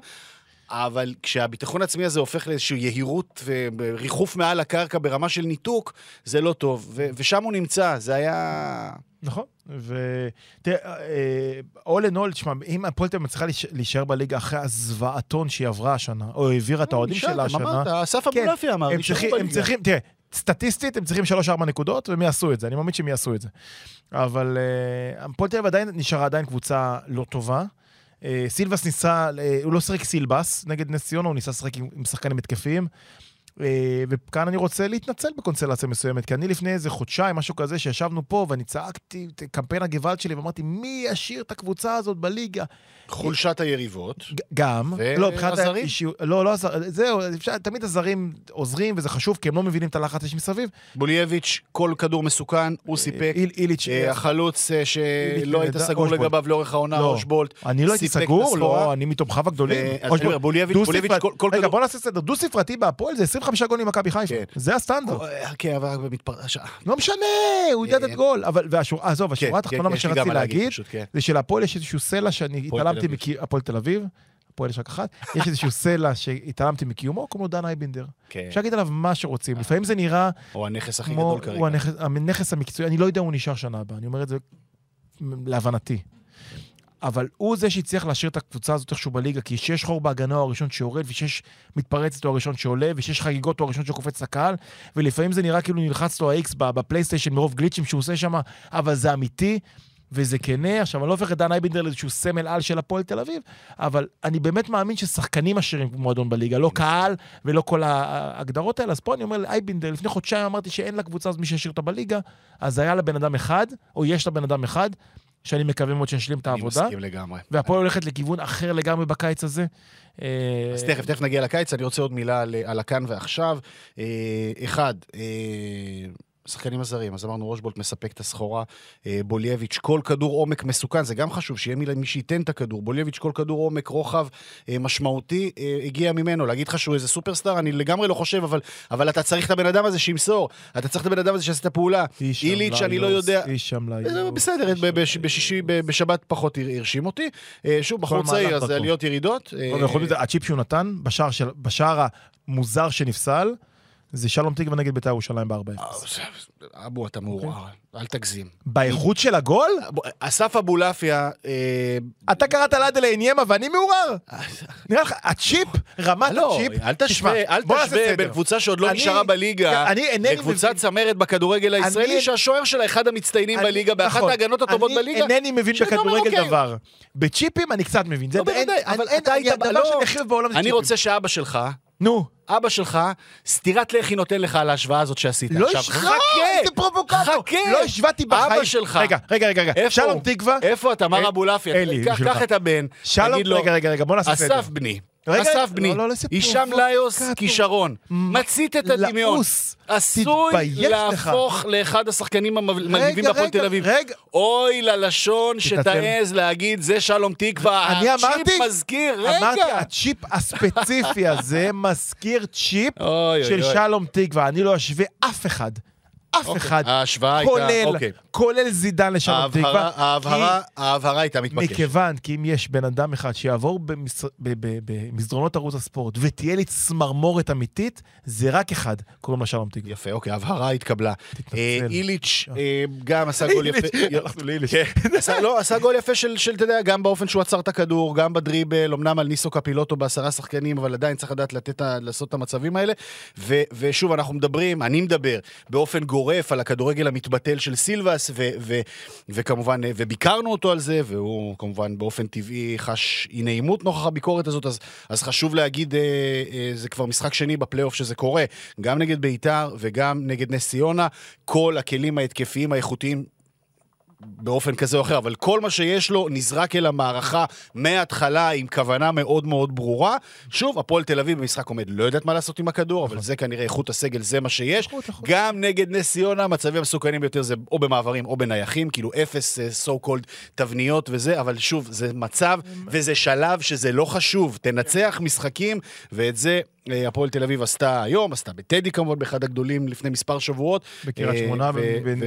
Speaker 3: אבל כשהביטחון העצמי הזה הופך לאיזושהי יהירות וריחוף מעל הקרקע ברמה של ניתוק, זה לא טוב. ו- ושם הוא נמצא, זה היה...
Speaker 4: נכון, ותראה, all in all, תשמע, אם הפועל תל אביב מצליחה להיש- להישאר בליגה אחרי הזוועתון שהיא עברה השנה, או העבירה את האוהדים
Speaker 3: נשאר,
Speaker 4: שלה השנה,
Speaker 3: אמרת, אסף
Speaker 4: כן,
Speaker 3: אבולעפיה אמר,
Speaker 4: הם. צריכים, תראה, סטטיסטית הם צריכים 3-4 נקודות, והם יעשו את זה, אני מאמין שהם יעשו את זה. אבל אה, הפועל תל אביב עדיין נשארה עדיין קבוצה לא טובה. אה, סילבס ניסה, אה, הוא לא שיחק סילבס נגד נס ציונה, הוא ניסה לשחק עם, שחקנים התקפיים. אה, וכאן אני רוצה להתנצל בקונסטלציה מסוימת, כי אני לפני איזה חודשיים, משהו כזה, שישבנו פה ואני צעקתי את קמפיין הגוואלד שלי ואמרתי, מי ישאיר את הקבוצה הזאת בליגה?
Speaker 3: חולשת היריבות.
Speaker 4: גם, לא, מבחינת
Speaker 3: הזרים?
Speaker 4: האישיות, לא, לא, הזר- זהו, אפשר, תמיד הזרים עוזרים וזה חשוב, כי הם לא מבינים את הלחץ שיש מסביב.
Speaker 3: בולייביץ', כל כדור מסוכן, הוא סיפק.
Speaker 4: איל- איליץ',
Speaker 3: אה, החלוץ אה, שלא היית סגור. לגביו לאורך העונה,
Speaker 4: לא.
Speaker 3: אושבולט.
Speaker 4: אני לא הייתי
Speaker 3: סיפק
Speaker 4: סגור. לא, אני מתומכיו הגדולים.
Speaker 3: בולייביץ', כל- כל
Speaker 4: רגע,
Speaker 3: כדור-
Speaker 4: בוא נעשה סדר, דו-ספרתי בהפועל זה 25 גולים ממכבי חיפה.
Speaker 3: כן.
Speaker 4: זה הסטנדרט.
Speaker 3: כן, אבל רק במתפרש...
Speaker 4: לא משנה, הוא יודע לתת
Speaker 3: אה,
Speaker 4: גול. אבל, והשורה, עזוב,
Speaker 3: כן,
Speaker 4: השורה התחתונה,
Speaker 3: כן,
Speaker 4: מה שרציתי
Speaker 3: להגיד, כן.
Speaker 4: זה שלהפועל יש איזשהו סלע שאני התעלמתי. מקיומו, הפועל תל אביב, הפועל יש רק אחת, יש איזשהו סלע שהתעלמתי מקיומו, קוראים לו דן אייבינדר.
Speaker 3: כן.
Speaker 4: אפשר להגיד עליו מה שרוצים. לפעמים זה נראה
Speaker 3: הוא הנכס הכי גדול כרגע.
Speaker 4: הוא הנכס המקצועי, אני לא יודע אם הוא נשאר שנה הבאה, אני אומר את זה להבנתי. אבל הוא זה שהצליח להשאיר את הקבוצה הזאת איכשהו בליגה, כי שיש חור בהגנה הוא הראשון שיורד, ושיש מתפרצת הוא הראשון שעולה, ושיש חגיגות הוא הראשון שקופץ לקהל, ולפעמים זה נראה כאילו נלחץ לו ה-X בפלייסטיישן מרוב גליצ'ים שהוא עושה שם, אבל זה אמיתי. וזה כנה, עכשיו אני לא הופך את דן אייבינדר לאיזשהו סמל על של הפועל תל אביב, אבל אני באמת מאמין ששחקנים עשירים מועדון בליגה, לא קהל ולא כל ההגדרות האלה. אז פה אני אומר לאייבינדר, לפני חודשיים אמרתי שאין לקבוצה הזאת מי שישאיר אותה בליגה, אז היה לה בן אדם אחד, או יש לה בן אדם אחד, שאני מקווה מאוד שישלים את
Speaker 3: אני
Speaker 4: העבודה,
Speaker 3: מסכים לגמרי.
Speaker 4: והפועל הולכת לכיוון אחר לגמרי בקיץ הזה. אה,
Speaker 3: אז תכף, תכף נגיע לקיץ, אני רוצה עוד מילה על, על הכאן ועכשיו. אה, אחד, אה, השחקנים הזרים, אז אמרנו רושבולט מספק את הסחורה, אה, בולייביץ', כל כדור עומק מסוכן, זה גם חשוב, שיהיה מי, מי שייתן את הכדור. בולייביץ', כל כדור עומק, רוחב אה, משמעותי, אה, הגיע ממנו. להגיד לך שהוא איזה סופרסטאר, אני לגמרי לא חושב, אבל, אבל אתה צריך את הבן אדם הזה שימסור. אתה צריך את הבן אדם הזה שיעשה את הפעולה. איליץ', אני לא יודע...
Speaker 4: איש שם ליוס.
Speaker 3: בסדר. בשישי, ב- בשבת פחות הר- הרשים אותי. שוב, בחור צעיר, אז עליות ירידות.
Speaker 4: הצ'יפ שהוא נתן, בשער המוזר שנפסל, זה שלום תקווה נגד בית"ר ירושלים ב-4-0.
Speaker 3: אבו, אתה מעורער, אל תגזים.
Speaker 4: באיכות של הגול?
Speaker 3: אסף אבולעפיה, אה,
Speaker 4: אתה קראת לאדל עניימה ואני מעורער? נראה לך, הצ'יפ, רמת
Speaker 3: לא,
Speaker 4: הצ'יפ...
Speaker 3: אל תשווה, אל תשווה. בין קבוצה שעוד לא נשארה בליגה, לקבוצת צמרת בכדורגל הישראלי, שהשוער שלה אחד המצטיינים בליגה, באחת
Speaker 4: נכון.
Speaker 3: ההגנות הטובות בליגה.
Speaker 4: אני אינני מבין בכדורגל
Speaker 3: אוקיי.
Speaker 4: דבר. בצ'יפים אני קצת מבין. זה הכי אוהב בעולם
Speaker 3: אני. רוצה שאבא שלך,
Speaker 4: נו.
Speaker 3: אבא שלך, סטירת לחי נותן לך על ההשוואה הזאת שעשית
Speaker 4: לא
Speaker 3: עכשיו.
Speaker 4: הש-
Speaker 3: חכה!
Speaker 4: לא, איזה פרובוקטור.
Speaker 3: חכה!
Speaker 4: לא השוועתי בחיים.
Speaker 3: אבא שלך.
Speaker 4: רגע, רגע, רגע, רגע. שלום? תקווה.
Speaker 3: איפה אתה, מר
Speaker 4: אל-
Speaker 3: אבולעפיה?
Speaker 4: אלי, בשבילך.
Speaker 3: קח את הבן,
Speaker 4: שלום,
Speaker 3: תגיד לו,
Speaker 4: רגע, רגע, רגע, בוא נעשה סדר.
Speaker 3: אסף בני, אסף
Speaker 4: לא,
Speaker 3: בני,
Speaker 4: לא, לא,
Speaker 3: הישאם ליוס. כישרון, מצית את הדמיון. עשוי. להפוך לאחד השחקנים המלהיבים בהפועל תל אביב. אוי ללשון. שתעז להגיד, זה שלום תקווה. הצ'יפ
Speaker 4: אמרתי,
Speaker 3: מזכיר,
Speaker 4: אמרתי,
Speaker 3: רגע.
Speaker 4: הצ'יפ הספציפי הזה [laughs] מזכיר צ'יפ של. שלום תקווה. אני לא אשווה אף אחד. אף אחד.
Speaker 3: ההשוואה הייתה,
Speaker 4: כולל,
Speaker 3: אוקיי.
Speaker 4: כולל זידן
Speaker 3: ההבהרה-
Speaker 4: תקווה.
Speaker 3: ההבהרה- ההבהרה הייתה מתבקשת.
Speaker 4: מכיוון, כי אם יש בן אדם אחד שיעבור במס- במסדרונות ערוץ הספורט ותהיה לי צמרמורת אמיתית, זה רק אחד, קוראים לו שלום תקווה.
Speaker 3: יפה, אוקיי, ההבהרה התקבלה. אה, איליץ' אה, גם עשה גול יפה.
Speaker 4: הלכנו.
Speaker 3: כן, לא, עשה גול יפה של, אתה יודע, גם באופן שהוא עצר את הכדור, גם בדריבל, אמנם על ניסו קפילוטו בעשרה שחקנים, אבל עדיין צריך לדעת לעשות את המצבים האלה. ושוב, אנחנו מדברים, אני מדבר, באופן גורף על הכדורגל המתבטל של סילבס, ו, ו, וכמובן, אה, וביקרנו אותו על זה, והוא כמובן באופן טבעי חש אי נעימות נוכח הביקורת הזאת, אז, אז חשוב להגיד, אה, אה, זה כבר משחק שני בפלייאוף שזה קורה, גם נגד בית"ר וגם נגד נס ציונה, כל הכלים ההתקפיים האיכותיים באופן כזה או אחר, אבל כל מה שיש לו נזרק אל המערכה מההתחלה עם כוונה מאוד מאוד ברורה. שוב, הפועל תל אביב במשחק עומד לא יודעת מה לעשות עם הכדור, אבל זה כנראה איכות הסגל, זה מה שיש. גם נגד נס ציונה, המצבים המסוכנים ביותר זה או במעברים או בנייחים, כאילו אפס so called תבניות וזה, אבל שוב, זה מצב וזה שלב שזה לא חשוב. תנצח משחקים, ואת זה אה, הפועל תל אביב עשתה היום, עשתה בטדי כמובן, באחד הגדולים לפני מספר שבועות.
Speaker 4: בקריית
Speaker 3: אה,
Speaker 4: שמונה,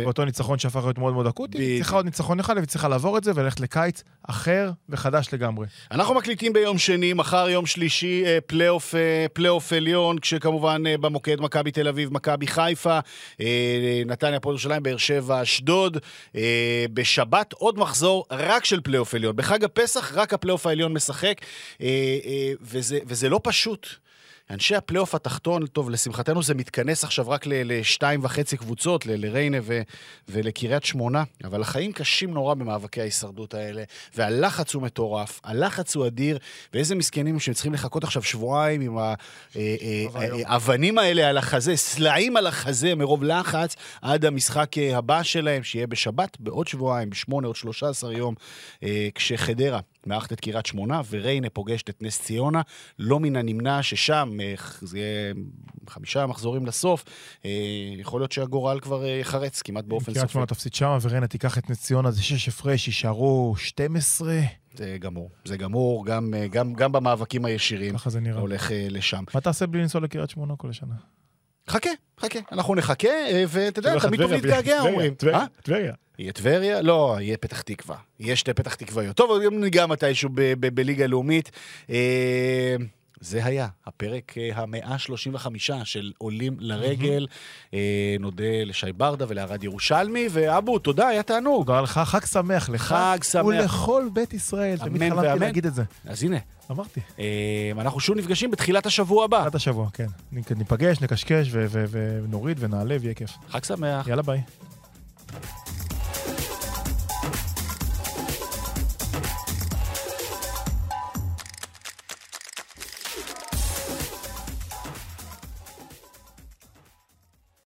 Speaker 4: באותו ניצחון שהפך להיות מאוד מאוד אקוטי, היא. צריכה עוד ניצחון אחד, והיא צריכה לעבור את זה וללכת לקיץ אחר וחדש לגמרי.
Speaker 3: אנחנו מקליטים ביום שני, מחר יום שלישי, אה, פלייאוף, אה, פלייאוף עליון, כשכמובן אה, במוקד מכבי תל אביב, מכבי חיפה, אה, נתניה, הפועל ירושלים, באר שבע, אשדוד. אה, בשבת עוד מחזור רק של פלייאוף עליון. בחג הפסח רק הפלייאוף העליון משחק, אה, אה, וזה, וזה לא פשוט. אנשי הפלייאוף התחתון, טוב, לשמחתנו זה מתכנס עכשיו רק לשתיים וחצי קבוצות, לריינה ו- ולקריית שמונה, אבל החיים קשים נורא במאבקי ההישרדות האלה, והלחץ הוא מטורף, הלחץ הוא אדיר, ואיזה מסכנים שהם צריכים לחכות עכשיו שבועיים עם האבנים האלה על החזה, סלעים על החזה מרוב לחץ, עד המשחק אה, הבא שלהם, שיהיה בשבת, בעוד שבועיים, בשמונה, עוד שלושה עשר יום, אה, כשחדרה מארחת את קריית שמונה, וריינה פוגשת את נס ציונה. לא מן הנמנע ששם אה, זה יהיה חמישה מחזורים לסוף. אה, יכול להיות שהגורל כבר אה, יחרץ כמעט באופן
Speaker 4: קריית
Speaker 3: סופי.
Speaker 4: שמונה תפסיד שמה, וריינה תיקח את נס ציונה, זה שש הפרש, יישארו 12,
Speaker 3: זה גמור. זה גמור, גם, גם, גם במאבקים הישירים.
Speaker 4: ככה זה נראה.
Speaker 3: הולך לשם.
Speaker 4: מה תעשה בלי לנסוע לקריית שמונה כל השנה?
Speaker 3: חכה, חכה. אנחנו נחכה, ואתה יודע, תמיד טוב להתגעגע, אומרים.
Speaker 4: טבריה? טבריה.
Speaker 3: יהיה טבריה? לא, יהיה פתח תקווה. יהיה שתי פתח תקוויות. טוב, גם ניגע מתישהו ב- ב- בליגה לאומית. אה, זה היה הפרק אה, המאה ה-35 של עולים לרגל. אה, נודה לשי ברדה ולערד ירושלמי, ואבו, תודה, היה תענוג.
Speaker 4: תודה לך, חג שמח לך.
Speaker 3: חג שמח.
Speaker 4: ולכל בית ישראל. תמיד חלמתי. להגיד את זה.
Speaker 3: אז הנה,
Speaker 4: אמרתי.
Speaker 3: אה, אנחנו שוב נפגשים בתחילת השבוע הבא.
Speaker 4: תחילת השבוע, כן. ניפגש, נקשקש ו- ו- ונוריד ונעלה ויהיה כיף.
Speaker 3: חג שמח.
Speaker 4: יאללה ביי.